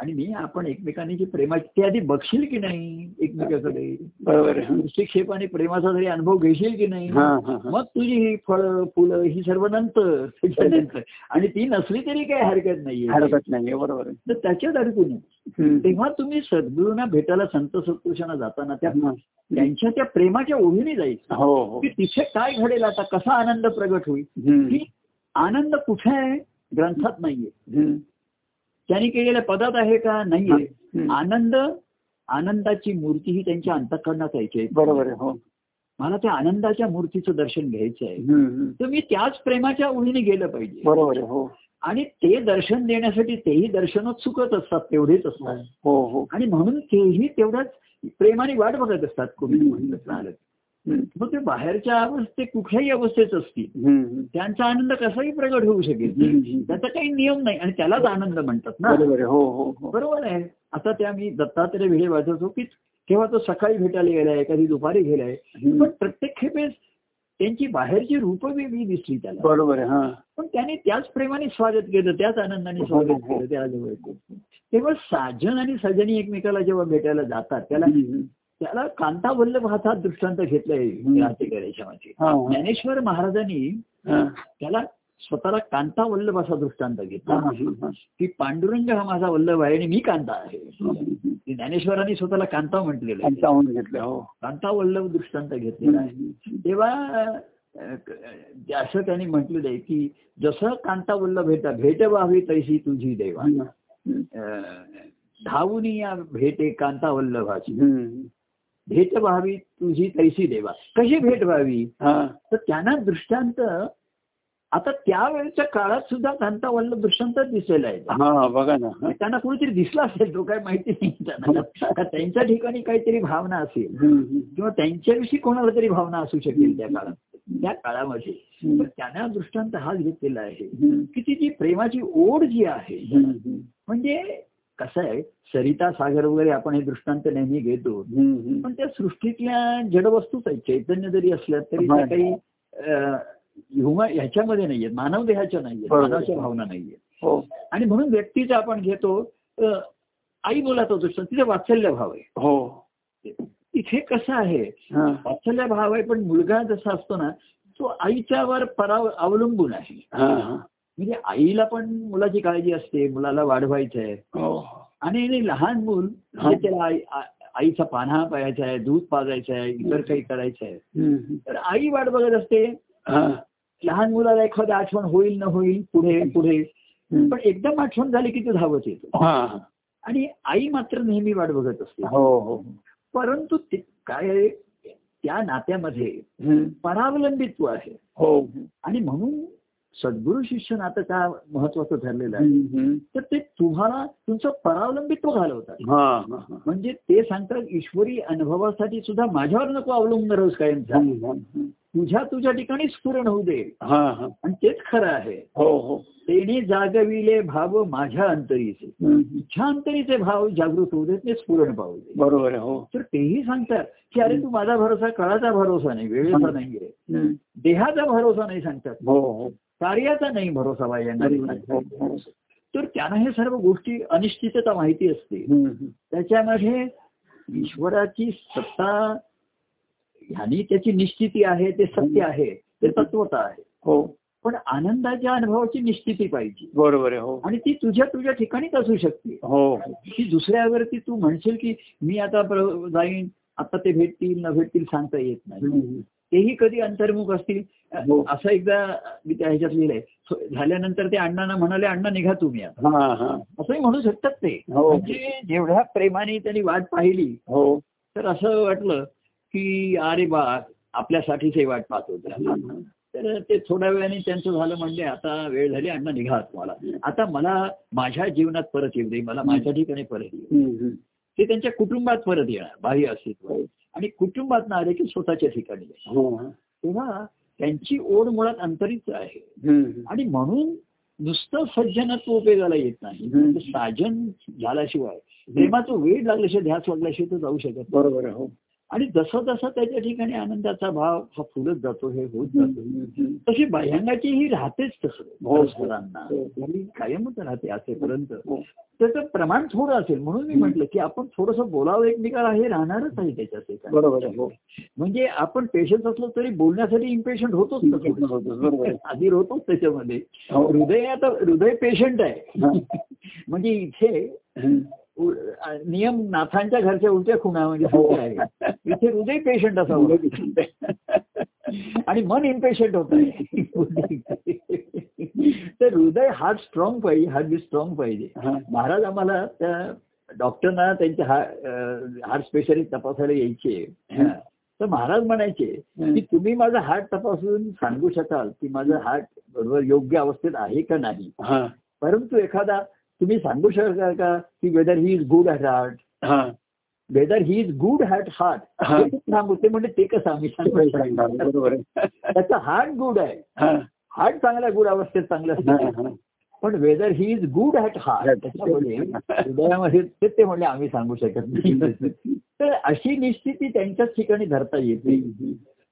आणि मी आपण एकमेकांनी जी प्रेमाची ते आधी बघशील की नाही एकमेकाकडे? बरोबर दृष्टिक्षेप आणि प्रेमाचा जरी अनुभव घेशील की नाही. मग तुझी ही फळं फुलं ही सर्व नंतर त्याच्यानंतर. आणि ती नसली तरी काही हरकत नाहीये. हरकत नाहीये बरोबर तर त्याच्यात अडकून. तेव्हा तुम्ही सद्गुरूंना भेटायला संत सत्पुरुषांना जाताना त्या. त्यांच्या त्या प्रेमाच्या ओढीने जायचं. हो हो. की तिथे काय घडेल आता कसा आनंद प्रगट होईल? आनंद कुठे आहे? ग्रंथात नाहीये. त्यांनी केलेल्या पदात आहे का? नाहीये. आनंद आनंदाची मूर्ती ही त्यांच्या अंतकरणात यायची बरोबर आहे हो. मला त्या आनंदाच्या मूर्तीचं दर्शन घ्यायचं आहे. तर मी त्याच प्रेमाच्या ओढीने गेलं पाहिजे. बरोबर आहे हो. आणि ते दर्शन देण्यासाठी तेही दर्शनच चुकत असतात तेवढेच असतात. हो हो. आणि म्हणून तेही तेवढ्याच प्रेमाने वाट बघत असतात कोणी हम्म. मग ते बाहेरच्या अवस्थे कुठल्याही अवस्थेत असतील. त्यांचा आनंद कसाही प्रगट होऊ शकेल. त्याचा काही नियम नाही आणि त्यालाच आनंद म्हणतात ना बरोबर आहे हो हो हो बरोबर आहे आता त्या मी दत्तात्रय भिडे वाचवतो की तेव्हा तो सकाळी भेटायला गेलाय कधी दुपारी गेलाय. पण प्रत्येक खेपेस त्यांची बाहेरची रूप वेगळी दिसली त्याला बरोबर आहे हा पण त्याने त्याच प्रेमाने स्वागत केलं त्याच आनंदाने स्वागत केलं त्याला जवळ. तेव्हा साजन आणि सजनी एकमेकाला जेव्हा भेटायला जातात त्याला. त्याला कांता वल्लभ हातात दृष्टांत घेतलंय हा. ज्ञानेश्वर महाराजांनी हा. त्याला स्वतःला कांता वल्लभ असा दृष्टांत हा, घेतला. हा, हा. की पांडुरंग हा माझा वल्लभ आहे आणि मी कांता आहे. ज्ञानेश्वरांनी स्वतःला कांता म्हटलेलं आहे. घेतलं हो. कांता वल्लभ दृष्टांत घेतलेला आहे. तेव्हा असं त्यांनी म्हटलेलं आहे की जसं कांता वल्लभ भेटा भेट व्हावी तैसी तुझी देवा. धावून या भेटे कांता वल्लभाची. भेट व्हावी तुझी तैसी देवा कशी भेट व्हावी हा. तर त्यांना दृष्टांत आता त्यावेळेच्या काळात सुद्धा कांता वल्लभ दृष्टांत दिसेल आहे हा बघा ना हा. त्यांना कुणीतरी दिसला असेल तो काय माहिती नाही त्यांना त्यांच्या ठिकाणी काहीतरी भावना असेल. किंवा त्यांच्याविषयी कोणाला तरी भावना असू शकेल त्या काळात त्या काळामध्ये तर त्यांना दृष्टांत हाच घेतलेला आहे. की ती जी प्रेमाची ओढ जी आहे. म्हणजे कसं आहे सरिता सागर वगैरे आपण हे दृष्टांत नेहमी घेतो. पण त्या सृष्टीतल्या जडवस्तूच आहेत चैतन्य जरी असल्या तरी त्या. काही ह्युमन ह्याच्यामध्ये नाहीयेत मानव देहाच्या नाहीयेत बरोबर. मानवाच्या भावना नाहीयेत हो आणि म्हणून व्यक्तीचा आपण घेतो आई मुलाचा दृष्टांत तिचा वात्सल्य भाव आहे हो इथे कसं आहे. वात्सल्य भाव आहे पण मुलगा जसा असतो ना तो आईच्यावर पराव अवलंबून आहे. म्हणजे आईला पण मुलाची काळजी असते मुलाला वाढवायचं आहे हो आणि हे लहान मूल त्याला आईचा पान्हा पाहायचा आहे दूध पाजायचं आहे इतर काही करायचं आहे. तर आई वाट बघत असते. लहान मुलाला एखादी आठवण होईल न होईल पुढे पुढे. पण एकदम आठवण झाली की तो धावत येतो. आणि आई मात्र नेहमी वाट बघत असते हो परंतु काय त्या नात्यामध्ये. परावलंबित्व आहे हो आणि म्हणून सद्गुरु शिष्य नातं का महत्वाचं ठरलेलं आहे. तर ते तुम्हाला तुमचं परावलंबित्व घालवतात. म्हणजे ते सांगतात ईश्वरी अनुभवासाठी सुद्धा माझ्यावर नको अवलंबून कायमचा हम्म, हम्म. तुझ्या तुझ्या ठिकाणी स्फुरण होऊ दे. आणि तेच खरं आहे. हो हो. तेने जागविले भाव माझ्या अंतरीचे. इच्छा अंतरीचे भाव जागृत होऊ देत ते स्फुरण पाहू दे. बरोबर हो. तर तेही सांगतात की अरे तू माझा भरोसा काळाचा भरोसा नाही वेळेचा नाहीये. देहाचा भरोसा नाही सांगतात. हो हो. कार्याचा नाही भरोसा हो. तर त्यांना हे सर्व गोष्टी अनिश्चितता माहिती असते. त्याच्यामध्ये ईश्वराची सत्ता ह्यानी त्याची निश्चिती आहे ते सत्य आहे ते तत्वता आहे. हो. पण आनंदाच्या अनुभवाची निश्चिती पाहिजे. बरोबर आहे हो. आणि ती तुझ्या तुझ्या ठिकाणीच असू शकते. हो. की दुसऱ्यावरती तू म्हणशील की मी आता जाईन आता ते भेटतील न भेटतील सांगता येत नाही. तेही कधी अंतर्मुख असतील? हो. असं एकदा मी त्या ह्याच्यात लिहिलंय. झाल्यानंतर ते अण्णांना म्हणाले अण्णा निघा तुम्ही हा हा. असंही म्हणू शकतात ते. हो. म्हणजे जेवढ्या प्रेमाने त्यांनी वाट पाहिली हो. तर असं वाटलं की अरे बा आपल्यासाठीच हे वाट पाहत होतं. तर ते थोड्या वेळाने त्यांचं झालं म्हणजे आता वेळ झाली अण्णा निघा तुम्हाला. आता मला माझ्या जीवनात परत येऊ दे मला माझ्या ठिकाणी परत येऊ. ते त्यांच्या कुटुंबात परत येणार बाह्य अस्तित्व आणि कुटुंबात आले की स्वतःच्या ठिकाणी. हो तेव्हा त्यांची ओढ मुळात अंतरीच आहे. आणि म्हणून नुसतं सज्जनत्व उपयोगाला येत नाही. म्हणजे साजन झाल्याशिवाय प्रेमाचं वेळ लागल्याशिवाय ध्यास लागल्याशिवाय तो जाऊ शकत. बरोबर हो आणि जसं जसं त्याच्या ठिकाणी आनंदाचा भाव हा फुलत जातो हे होत जातो. तशी बाह्यांगाची ही राहतेच तसं हो. हो. ही कायमच राहते असेपर्यंत. त्याचं प्रमाण थोडं असेल म्हणून मी म्हटलं की आपण थोडंसं बोलावं एकमेकाला हे राहणारच आहे त्याच्या ठिकाणी. बरोबर हो म्हणजे आपण पेशंट असलो तरी बोलण्यासाठी इम्पेशंट होतोच (laughs) आधी होतोच त्याच्यामध्ये. हृदय आता हृदय पेशंट आहे. (laughs) म्हणजे इथे नियम नाथांच्या घरच्या उलट्या खुणा म्हणजे हो. आहे. इथे हृदय पेशंट असावं. आणि मन इम्पेशंट होत तर हृदय हार्ट स्ट्रॉंग पाहिजे हार्ट बी स्ट्रॉंग पाहिजे. महाराज आम्हाला त्या डॉक्टरना त्यांचे हार्ट स्पेशालिस्ट तपासायला यायचे. तर महाराज म्हणायचे की तुम्ही माझं हार्ट तपासून सांगू शकाल की माझं हार्ट बरोबर योग्य अवस्थेत आहे का नाही. परंतु एखादा तुम्ही सांगू शकता का की whether he. Is good at heart whether he. Is good at heart. सांगू ते म्हणजे ते कसं आम्ही सांगू त्याचा हार्ट गुड आहे. हार्ट चांगल्या गुड अवस्थेत चांगलं असतं. पण whether he is good at heart त्याच्यामध्ये हृदयामध्ये ते म्हणले आम्ही सांगू शकत नाही. तर अशी निश्चिती त्यांच्याच ठिकाणी धरता येते.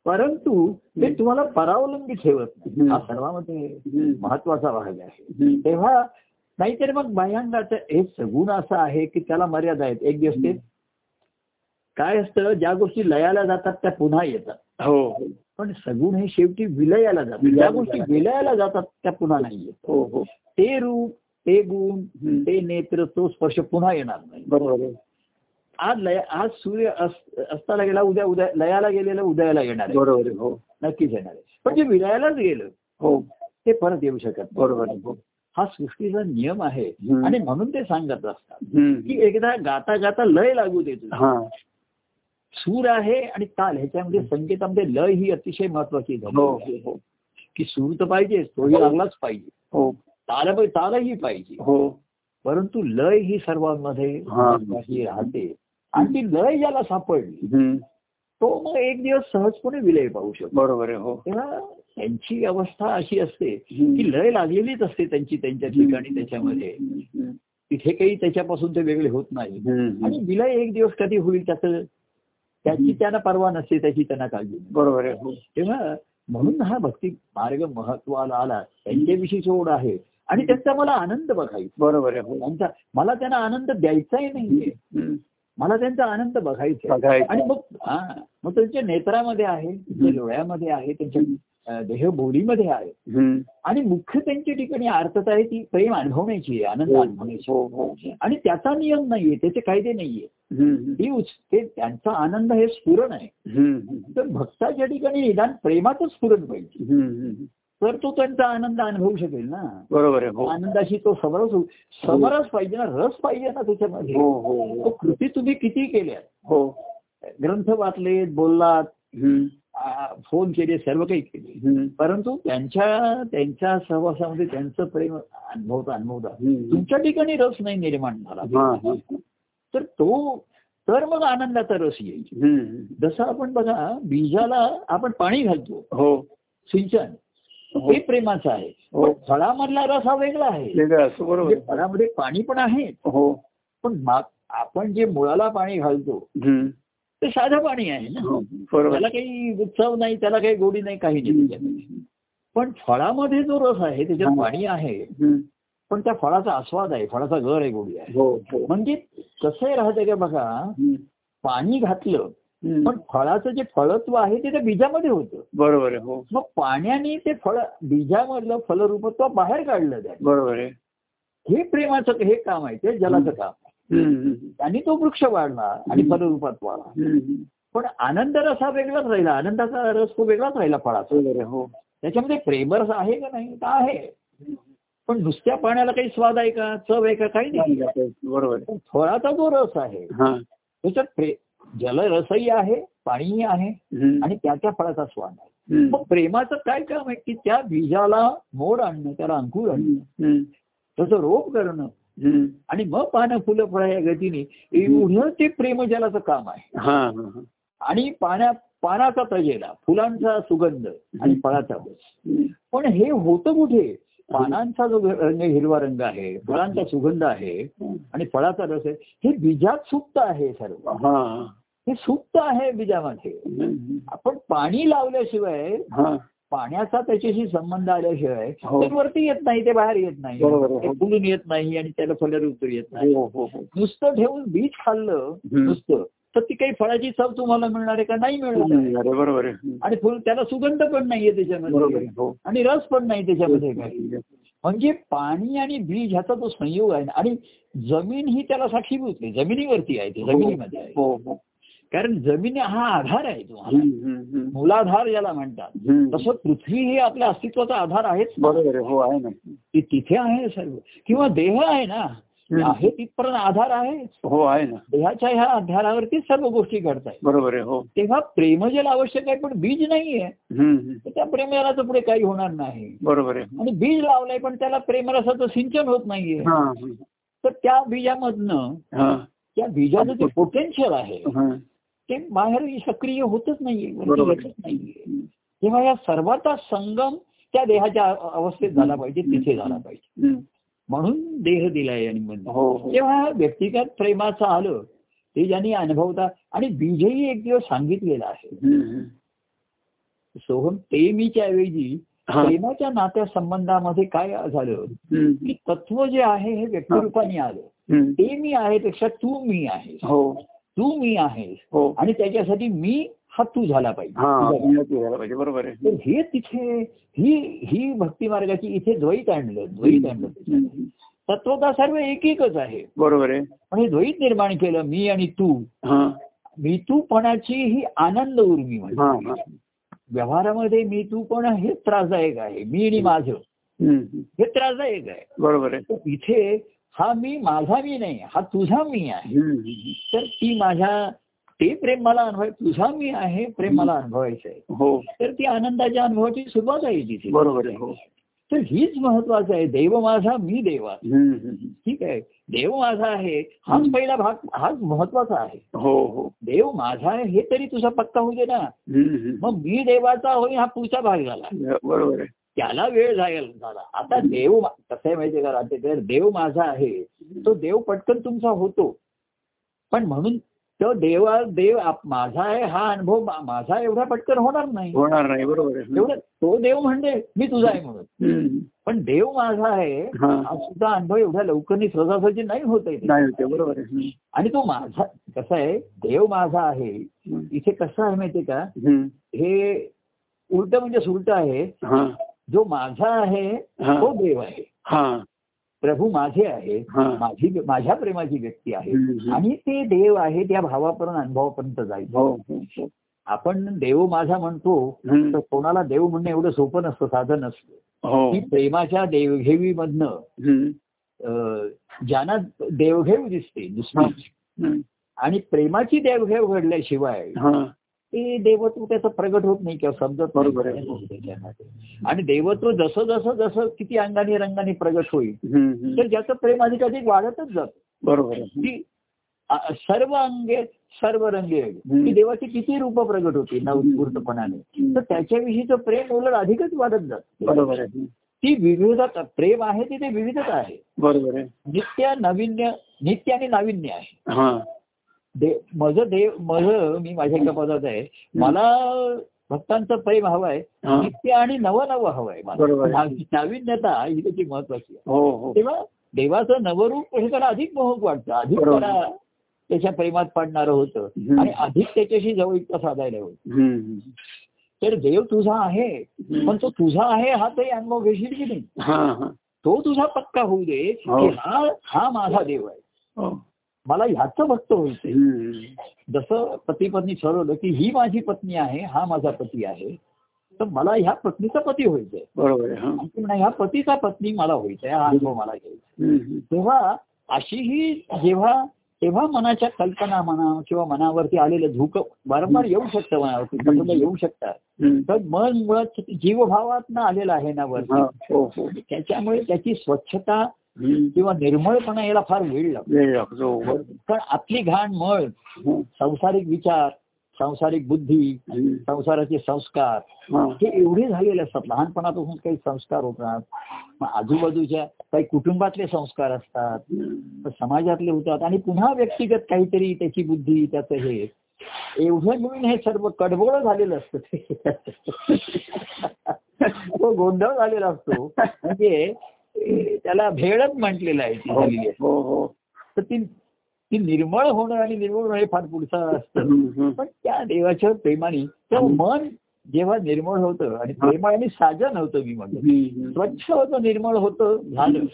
परंतु ते तुम्हाला परावलंबी ठेवत नाही. हा सर्वांमध्ये महत्त्वाचा भाग आहे. तेव्हा नाहीतर मग बाह्यांगाचं हे सगुण असं आहे की त्याला मर्यादा आहेत. एक दिवस ते काय असतं ज्या गोष्टी लयाला जातात त्या पुन्हा येतात. हो. पण सगुण हे शेवटी विलयाला जातात. ज्या गोष्टी विलयाला जातात त्या पुन्हा नाही येत. हो हो. ते रूप ते गुण. ते नेत्र तो स्पर्श पुन्हा येणार नाही. बरोबर आज लय आज सूर्य अस- अस्ताला गेला उद्या उद्या लयाला गेलेलं उदयाला येणार बरोबर हो. नक्कीच येणार आहे. पण जे विलयालाच गेलं हो. ते परत येऊ शकत. बरोबर हो हा सृष्टीचा नियम आहे. आणि म्हणून ते सांगत असतात. की एकदा गाता गाता लय लागू देतो. हा. सूर आहे आणि ताल ह्याच्यामध्ये संगीतामध्ये लय ही अतिशय महत्वाची हो झाली हो की सूर तर पाहिजे तोही लागलाच पाहिजे. हो. ताल तालही पाहिजे. हो. परंतु लय ही सर्वांमध्ये हा. राहते. आणि ती लय ज्याला सापडली. तो मग एक दिवस सहजपणे विलय पाहू शकतो. बरोबर आहे हो. तेव्हा त्यांची अवस्था अशी असते. की लय लागलेलीच असते त्यांची त्यांच्या ठिकाणी त्याच्यामध्ये. तिथे काही त्याच्यापासून ते वेगळे होत नाही. आणि विलय एक दिवस कधी होईल त्याचं त्याची त्यांना परवा नसते त्याची त्यांना काळजी. बरोबर आहे हो. तेव्हा म्हणून हा भक्ती मार्ग महत्वाला आला. त्यांच्याविषयी ओढ आहे. आणि त्यांचा मला आनंद बघायचा. बरोबर आहे हो. त्यांचा मला त्यांना आनंद द्यायचाही नाहीये. मला त्यांचा आनंद बघायचा. आणि मग हा मग त्यांच्या नेत्रामध्ये आहे डोळ्यामध्ये आहे त्यांच्या देहबोलीमध्ये आहे. आणि मुख्य त्यांच्या ठिकाणी अर्थता आहे ती प्रेम अनुभवण्याची आहे आनंद हो अनुभवण्याची हो हो आणि त्याचा नियम नाहीये त्याचे कायदे नाहीये. ती त्यांचा आनंद हे स्फुरण आहे. तर भक्ताच्या ठिकाणी निदान प्रेमाचं स्फुरण पाहिजे. तर तो त्यांचा आनंद अनुभवू शकेल ना. बरोबर आहे हो. आनंदाशी तो समरस समरस पाहिजे ना रस पाहिजे ना त्याच्यामध्ये. हो हो तो कृती तुम्ही किती केल्या हो. ग्रंथ वाचलेत बोललात फोन केले सर्व काही केले. परंतु त्यांच्या त्यांच्या सहवासामध्ये त्यांचं प्रेम अनुभवता अनुभवता. तुमच्या ठिकाणी रस नाही निर्माण झाला. तर तो तर मग आनंदाचा रस येईल. जसं आपण बघा बीजाला आपण पाणी घालतो. हो. सिंचन. हो. हे प्रेमाचं आहे हो. पण फळामधला रस हा वेगळा आहे बरोबर म्हणजे. फळामध्ये पाणी पण आहे हो पण आपण जे मुळाला पाणी घालतो. ते साधं पाणी आहे ना हो. त्याला काही उत्सव नाही त्याला काही गोडी नाही काही नाही. पण फळामध्ये जो रस आहे त्याच्यात. पाणी आहे. पण त्या फळाचा आस्वाद आहे फळाचा घर आहे गोडी आहे म्हणजे कसं राहतं का बघा. पाणी घातलं. पण फळाचं जे फळत्व आहे ते त्या बीजामध्ये होतं. बरोबर आहे हो. मग पाण्याने ते फळ बीजामधलं फलरूपत्व बाहेर काढलं जाईल बरोबर आहे. हे प्रेमाचं हे काम आहे ते जलाचं काम आहे. आणि तो वृक्ष वाढला आणि फलरूपात वाढला. पण आनंद रस हा वेगळाच राहिला आनंदाचा रस तो वेगळाच राहिला फळाचा. हो. त्याच्यामध्ये प्रेमरस आहे का नाही? तर आहे. पण नुसत्या पाण्याला काही स्वाद आहे का? चव आहे का? काही नाही. बरोबर फळाचा जो रस आहे हा. त्याच्यात जलरसही आहे पाणीही आहे. आणि त्याच्या फळाचा स्वाद आहे. मग प्रेमाचं काय काम आहे की त्या बीजाला मोड आणणं त्याला अंकुर आणणं. त्याचं रोप करणं. आणि मग पानं फुलं फळं या गतीने एवढं ते प्रेमजलाचं काम आहे. आणि पाण्या पानाचा तजेला फुलांचा सुगंध आणि फळाचा. पण हे होतं कुठे पानांचा जो रंग हिरवा रंग आहे फळांचा सुगंध आहे आणि फळाचा रस आहे हे बीजात सुप्त आहे सर्व. हा. हे सुप्त आहे बीजामध्ये. आपण पाणी लावल्याशिवाय हा. पाण्याचा त्याच्याशी संबंध आल्याशिवाय हो. ते वरती येत नाही ते बाहेर येत नाही. ते फुलून येत नाही आणि त्याला फलरूप येत नाही. हो हो हो. नुसतं ठेवून बीज खाल्लं. नुसतं. तर ती काही फळाची चव तुम्हाला मिळणार आहे का? नाही मिळणार बरोबर आहे. आणि फुल त्याला सुगंध पण नाहीये त्याच्यामध्ये. हो. आणि रस पण नाही त्याच्यामध्ये काही. म्हणजे पाणी आणि बीज ह्याचा जो संयोग आहे आणि जमीन ही त्याला साक्षीभूत आहे. जमिनीवरती आहे ते जमिनीमध्ये आहे. हो हो. कारण जमीन हा आधार आहे तुम्हाला. मूलाधार ज्याला म्हणतात. तसं पृथ्वी ही आपल्या अस्तित्वाचा आधार आहेच. बरोबर आहे हो आहे ना. ती तिथे आहे सर्व. किंवा देह आहे ना. आहे. तिथपर्यंत आधार आहे. हो आहे ना. देहाच्या ह्या आधारावरती सर्व गोष्टी घडतायत. बरोबर आहे हो. तेव्हा प्रेमजल आवश्यक आहे पण बीज नाहीये त्या प्रेमाला पुढे काही होणार नाही. बरोबर आहे. आणि बीज लावलंय पण त्याला प्रेमरसाचं सिंचन होत नाहीये. तर त्या बीजामधनं हा, त्या बीजाचं जे पोटेन्शियल आहे हा. ते बाहेर सक्रिय होतच नाहीये. येतच नाहीये. तेव्हा या सर्वाचा संगम त्या देहाच्या अवस्थेत झाला पाहिजे तिथे झाला पाहिजे. म्हणून देह दिलाय मन हो हो. तेव्हा व्यक्तिगत प्रेमाचं आलं ते ज्यांनी अनुभवता आणि बीजही एक दिवस सांगितलेलं आहे. सोहम ते मीच्या ऐवजी. प्रेमाच्या नात्या संबंधामध्ये काय झालं? की तत्व जे आहे हे व्यक्तिरूपाने आलं. ते मी आहे पेक्षा तू मी आहे. हो. तू मी आहेस आणि त्याच्यासाठी मी हा तू झाला पाहिजे. हा बरोबर आहे. हे तिथे ही ही भक्ती मार्गाची इथे द्वैत आणलं द्वैत आणलं. तत्वता सर्व एक एकच आहे. बरोबर आहे. पण हे द्वैत निर्माण केलं मी आणि तू. हा. मी तूपणाची ही आनंद उर्मी म्हणजे व्यवहारामध्ये मी तू पण हे त्रासदायक आहे. मी आणि माझं. हे त्रासदायक आहे. बरोबर आहे. इथे हा मी माझा मी नाही हा तुझा मी आहे. तर ती माझ्या ते प्रेम मला अनुभव तुझा मी आहे प्रेम मला अनुभवायचं आहे हो. तर ती आनंदाच्या अनुभवाची सुरुवात आहे तिथे बरोबर आहे हो. तर हीच महत्वाचं आहे. देव माझा मी देवा. ठीक आहे. देव माझा आहे हाच पहिला भाग हाच महत्त्वाचा आहे. हो हो. देव माझा आहे हे तरी तुझा पक्का होऊ दे ना. मग मी देवाचा होई हा पुढचा भाग झाला. बरोबर आहे. त्याला वेळ जायला झाला. आता देव कसं आहे माहितीये का राहते देव माझा आहे. तो देव पटकन तुमचा होतो. पण म्हणून तो देवा देव माझा आहे हा अनुभव माझा एवढा पटकन होणार नाही होणार नाही बरोबर एवढं तो देव म्हणजे मी तुझा आहे म्हणून. पण देव माझा आहे हा. सुद्धा अनुभव एवढ्या लवकर सहजासहजी नाही होत आहे नाही होते बरोबर. आणि तो माझा कसं आहे देव माझा आहे. इथे कसं आहे माहितीये का. हे उलट म्हणजे सुलट आहे हा जो माझा आहे. तो देव आहे हा प्रभू माझे आहे. माझी माझ्या प्रेमाची व्यक्ती आहे. आणि ते देव आहे त्या भावापर्यंत अनुभवापर्यंत जायचं हो हो हो. आपण देव माझा म्हणतो. तर कोणाला देव म्हणणं एवढं सोपं नसतं साधं नसतं की प्रेमाच्या देवघेवीमधनं ज्यांना देवघेव दिसते. दुसरी हम्म. आणि प्रेमाची देवघेव घडल्याशिवाय ते देवत्व त्याचं प्रगट होत नाही किंवा समजत बरोबर. आणि देवत्व जसं जसं जसं किती अंगाने रंगाने प्रगट होईल. तर ज्याचं प्रेम अधिकाधिक वाढतच जातं. बरोबर अ- सर्व अंगे सर्व रंगे. की देवाची किती रूप प्रगट होती नवस्फूर्तपणाने तर त्याच्याविषयीचं प्रेम उलट अधिकच वाढत जात. बरोबर आहे. ती विविधता प्रेम आहे ती ते विविधता आहे. बरोबर आहे. नित्य नवीन्य नित्य आणि नाविन्य आहे. दे माझं देव माझं मी माझ्या एका पदात आहे मला भक्तांचं प्रेम हवंय हा. नित्य आणि नवं नवं हवंय मला बरोबर आहे. नावि- नाविन्यता ही त्याची महत्वाची आहे हो हो तेव्हा देवाचं नवरूप हे त्याला अधिक मोहक वाटतं अधिक. त्याला त्याच्या प्रेमात पडणारं होतं. आणि अधिक त्याच्याशी जवळीकता साधायला होतं. तर देव तुझा आहे. पण तो तुझा आहे हा तरी अनुभव घेशील की नाही तो तुझा पक्का होऊ दे हो. की हा हा माझा देव आहे मला ह्याचं भक्त व्हायचंय हम्म. जसं पती पत्नी ठरवलं की ही माझी पत्नी आहे हा माझा पती आहे तर मला ह्या पत्नीचा पती व्हायचंय बरोबर ह्या पतीचा पत्नी मला व्हायचंय हा अनुभव मला घ्यायचा. तेव्हा अशी ही जेव्हा तेव्हा मनाच्या कल्पना म्हणा किंवा मनावरती आलेलं धुक वारंवार येऊ शकतं मनावरती येऊ शकतात. तर मन मुळात जीवभावात आलेलं आहे ना. वरती हो हो त्याच्यामुळे त्याची स्वच्छता. किंवा निर्मळपणा याला फार वेळ लागतो बरोबर. कारण आपली घाण मळ हो. संसारिक विचार संसारिक बुद्धी. संसाराचे संस्कार हा. हे एवढे झालेले असतात लहानपणापासून काही संस्कार होतात आजूबाजूच्या काही कुटुंबातले संस्कार असतात. समाजातले होतात आणि पुन्हा व्यक्तिगत काहीतरी त्याची बुद्धी त्याचं हे एवढं मिळून हे सर्व कडबोळ झालेलं असतं ते (laughs) गोंधळ झालेला असतो म्हणजे त्याला भेळच म्हटलेलं आहे ती झालेली आहे. हो हो तर ती ती निर्मळ होणं आणि निर्मळ होणं हे फार पुढचं असतं. पण त्या देवाच्या प्रेमाने तेव्हा मन जेव्हा निर्मळ होतं आणि प्रेमाने साजन होतं मी म्हणतो. स्वच्छ होतं निर्मळ होतं झालं.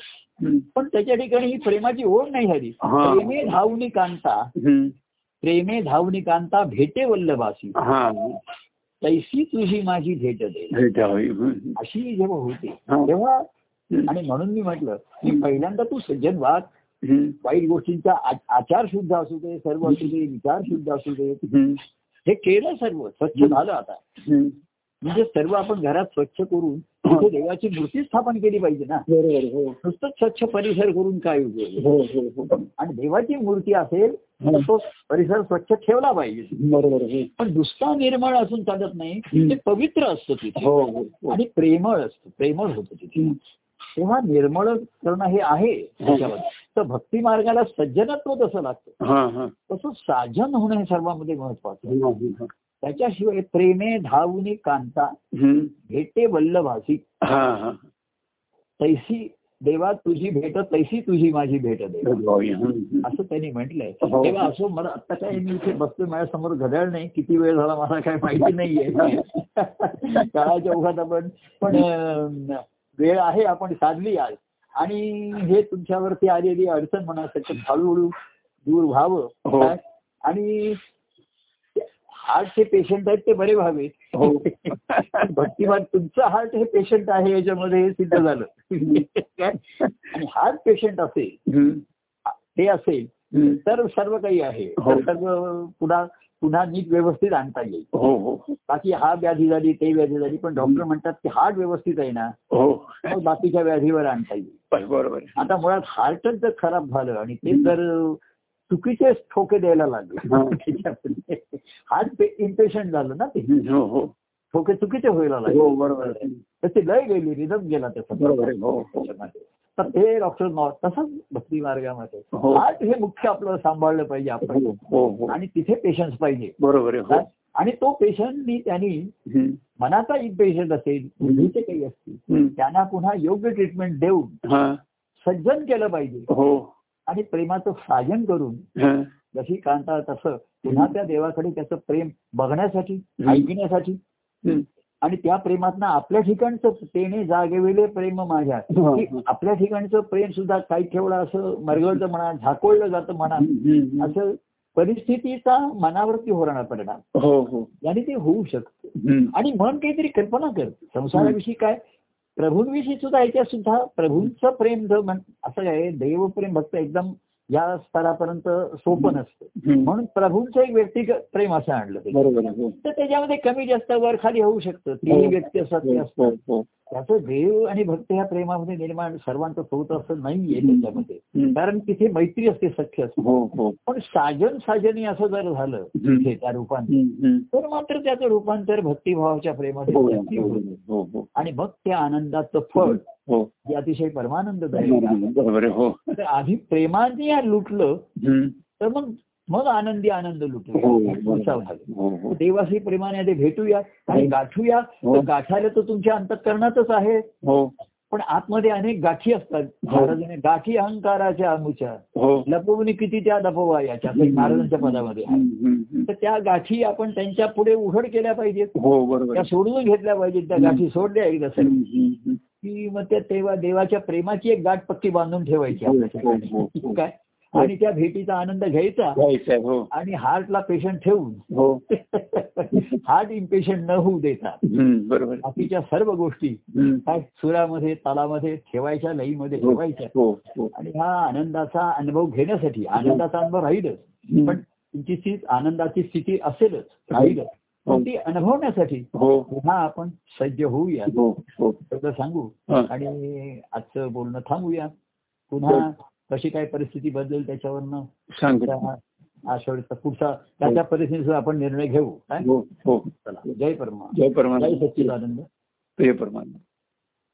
पण त्याच्या ठिकाणी ही प्रेमाची ओढ नाही झाली हा. प्रेमे धावनी कांता. प्रेमे धावनी कांता भेटे वल्लभासी हा तैसी तुझी माझी भेट दे. अशी जेव्हा होती हा. तेव्हा. आणि म्हणून मी म्हटलं की पहिल्यांदा तू सज्जन वाद. वाईट गोष्टींचा आचार शुद्ध असू दे सर्व असू दे विचार शुद्ध असू दे. हे केलं सर्व स्वच्छ झालं आता. म्हणजे सर्व आपण घरात स्वच्छ करून तिथे देवाची मूर्ती स्थापन केली पाहिजे ना. हो. नुसतंच स्वच्छ परिसर करून काय उपयोग हो हो हो. आणि देवाची मूर्ती असेल तर तो परिसर स्वच्छ ठेवला पाहिजे. बरोबर हो. पण नुसता निर्मळ असून चालत नाही ते पवित्र असतं तिथे. हो हो हो. आणि प्रेमळ असतं प्रेमळ होतं तिथे. तेव्हा निर्मळ करणं हे आहे त्याच्यामध्ये तर भक्ती मार्गाला सज्जनत्व तसं लागतं हा हा तसं साजन होणं हे सर्वांमध्ये महत्वाचं. हा, हा. त्याच्याशिवाय प्रेमे धावुनी कांता. भेटे वल्लभासी हा हा तैसी देवा तुझी भेट तैसी तुझी माझी भेट देवा हम्म. असं त्यांनी म्हटलंय हो. तेव्हा असं मला आता काय मी इथे बसतोय माझ्यासमोर घड्याळ नाही किती वेळ झाला मला काय माहिती नाहीये (laughs) काळाच्या ओघात आपण पण वेळ आहे आपण साधली आज आणि हे तुमच्यावरती आलेली अडचण म्हणा त्याच्यात हळूहळू दूर व्हावं हो. आणि हार्टचे पेशंट आहेत ते बरे व्हावेत हो. (laughs) भक्तिमान तुमचं हार्ट हे पेशंट आहे याच्यामध्ये हे सिद्ध झालं? आणि हार्ट पेशंट असेल. हे असेल. तर सर्व काही आहे हो. तर सर्व पुन्हा पुन्हा नीट व्यवस्थित आणता येईल. हो हो. बाकी हा व्याधी झाली ते व्याधी झाली पण डॉक्टर म्हणतात की हार्ट व्यवस्थित आहे ना हो. बाकीच्या व्याधीवर आणता येईल. बरोबर. आता मुळात हार्टच जर खराब झालं आणि ते जर चुकीचे ठोके द्यायला लागले हार्ट इम्पेशंट झालं ना ते. ठोके चुकीचे व्हायला लागले. बरोबर आहे. त्याची लय गेली रिदम गेला त्याचा. बरोबर. हो हो. तर ते डॉक्टर तसंच भक्ती मार्गामध्ये हो. हार्ट हे मुख्य आपलं सांभाळलं पाहिजे आपण हो हो हो आणि तिथे पेशन्स पाहिजे बरोबर आहे हो आणि तो पेशंटनी त्यांनी. मनाचा एक पेशंट असेल बुद्धीचे काही असतील. त्यांना पुन्हा योग्य ट्रीटमेंट देऊन हा सज्जन केलं पाहिजे हो आणि प्रेमाचं साजन करून हा. जशी कांता तसं पुन्हा त्या देवाकडे त्याचं प्रेम बघण्यासाठी. ऐकण्यासाठी. आणि त्या प्रेमातनं आपल्या ठिकाणचं तेने जागेवेले प्रेम माझ्या हा. की आपल्या ठिकाणचं प्रेम सुद्धा काही ठेवलं असं मरगळतं म्हणा झाकोळलं जातं म्हणा. असं परिस्थितीचा मनावरती होणारा परिणाम. हो हो. आणि ते होऊ शकतं. आणि मन काहीतरी कल्पना कर संसाराविषयी काय? प्रभूंविषयी सुद्धा याच्यात सुद्धा प्रभूंचं प्रेम जर म्हण असं काय? देवप्रेम भक्त एकदम या स्तरापर्यंत सोपं नसतं. म्हणून प्रभूंचं एक व्यक्तिगत प्रेम असं आणलं. हो. तर त्याच्यामध्ये कमी जास्त वर खाली होऊ शकतं. तीही व्यक्ती असतात हो असतात. हो. त्याचं देव आणि भक्त या प्रेमामध्ये निर्माण सर्वांचं होत असं नाहीये त्याच्यामध्ये. कारण तिथे मैत्री असते सख्य असते हो हो पण साजन साजनी असं जर झालं. तिथे त्या रूपाने. हम्म. तर मात्र त्याचं रूपांतर भक्तिभावाच्या प्रेमामध्ये हो आणि मग त्या आनंदाचं फळ हो अतिशय परमानंददायक आहे. हो आधी प्रेमाने लुटलं. तर मग मग आनंदी आनंद हो लुटूया झाले. हो हो. देवाशी प्रेमाने भेटूया आणि गाठूया. हो. गाठायला तर तुमच्या अंतकरणातच आहे. हो. पण आतमध्ये अनेक गाठी असतात. हो. महाराजांनी गाठी अहंकाराच्या अमुच्या हो. लपवून किती त्या लपवा याच्या महाराजांच्या पदामध्ये. तर त्या गाठी आपण त्यांच्या पुढे उघड केल्या पाहिजेत. हो त्या. सोडून घेतल्या पाहिजेत. त्या गाठी सोडल्या एकदा. की मग त्या तेव्हा देवाच्या प्रेमाची एक गाठ पक्की बांधून ठेवायची हो, हो, हो. हो. काय? आणि त्या भेटीचा आनंद घ्यायचा. हो. आणि हार्टला पेशंट ठेवून हो. (laughs) हार्ट इम्पेशंट न होऊ देता हम्म. बरोबर. बाकीच्या सर्व गोष्टी सुरामध्ये तालामध्ये ठेवायच्या लईमध्ये हो ठेवायच्या. हो हो. आणि हा आनंदाचा अनुभव घेण्यासाठी आनंदाचा अनुभव राहीलच. पण तुमची स्थिती आनंदाची स्थिती असेलच राहीलच. पण ती अनुभवण्यासाठी हो. पुन्हा आपण सज्ज होऊया. हो हो. सांगू. हा. आणि आजचं बोलणं थांबूया. पुन्हा कशी काय परिस्थिती बदलेल त्याच्यावरनं सांग. त्या आठवड्याचा पुढचा त्या त्या परिस्थितीचा आपण निर्णय घेऊ काय? हो हो. चला. जय परमा जय परमानंद. जय सच्चिदानंद. जय परमानंद.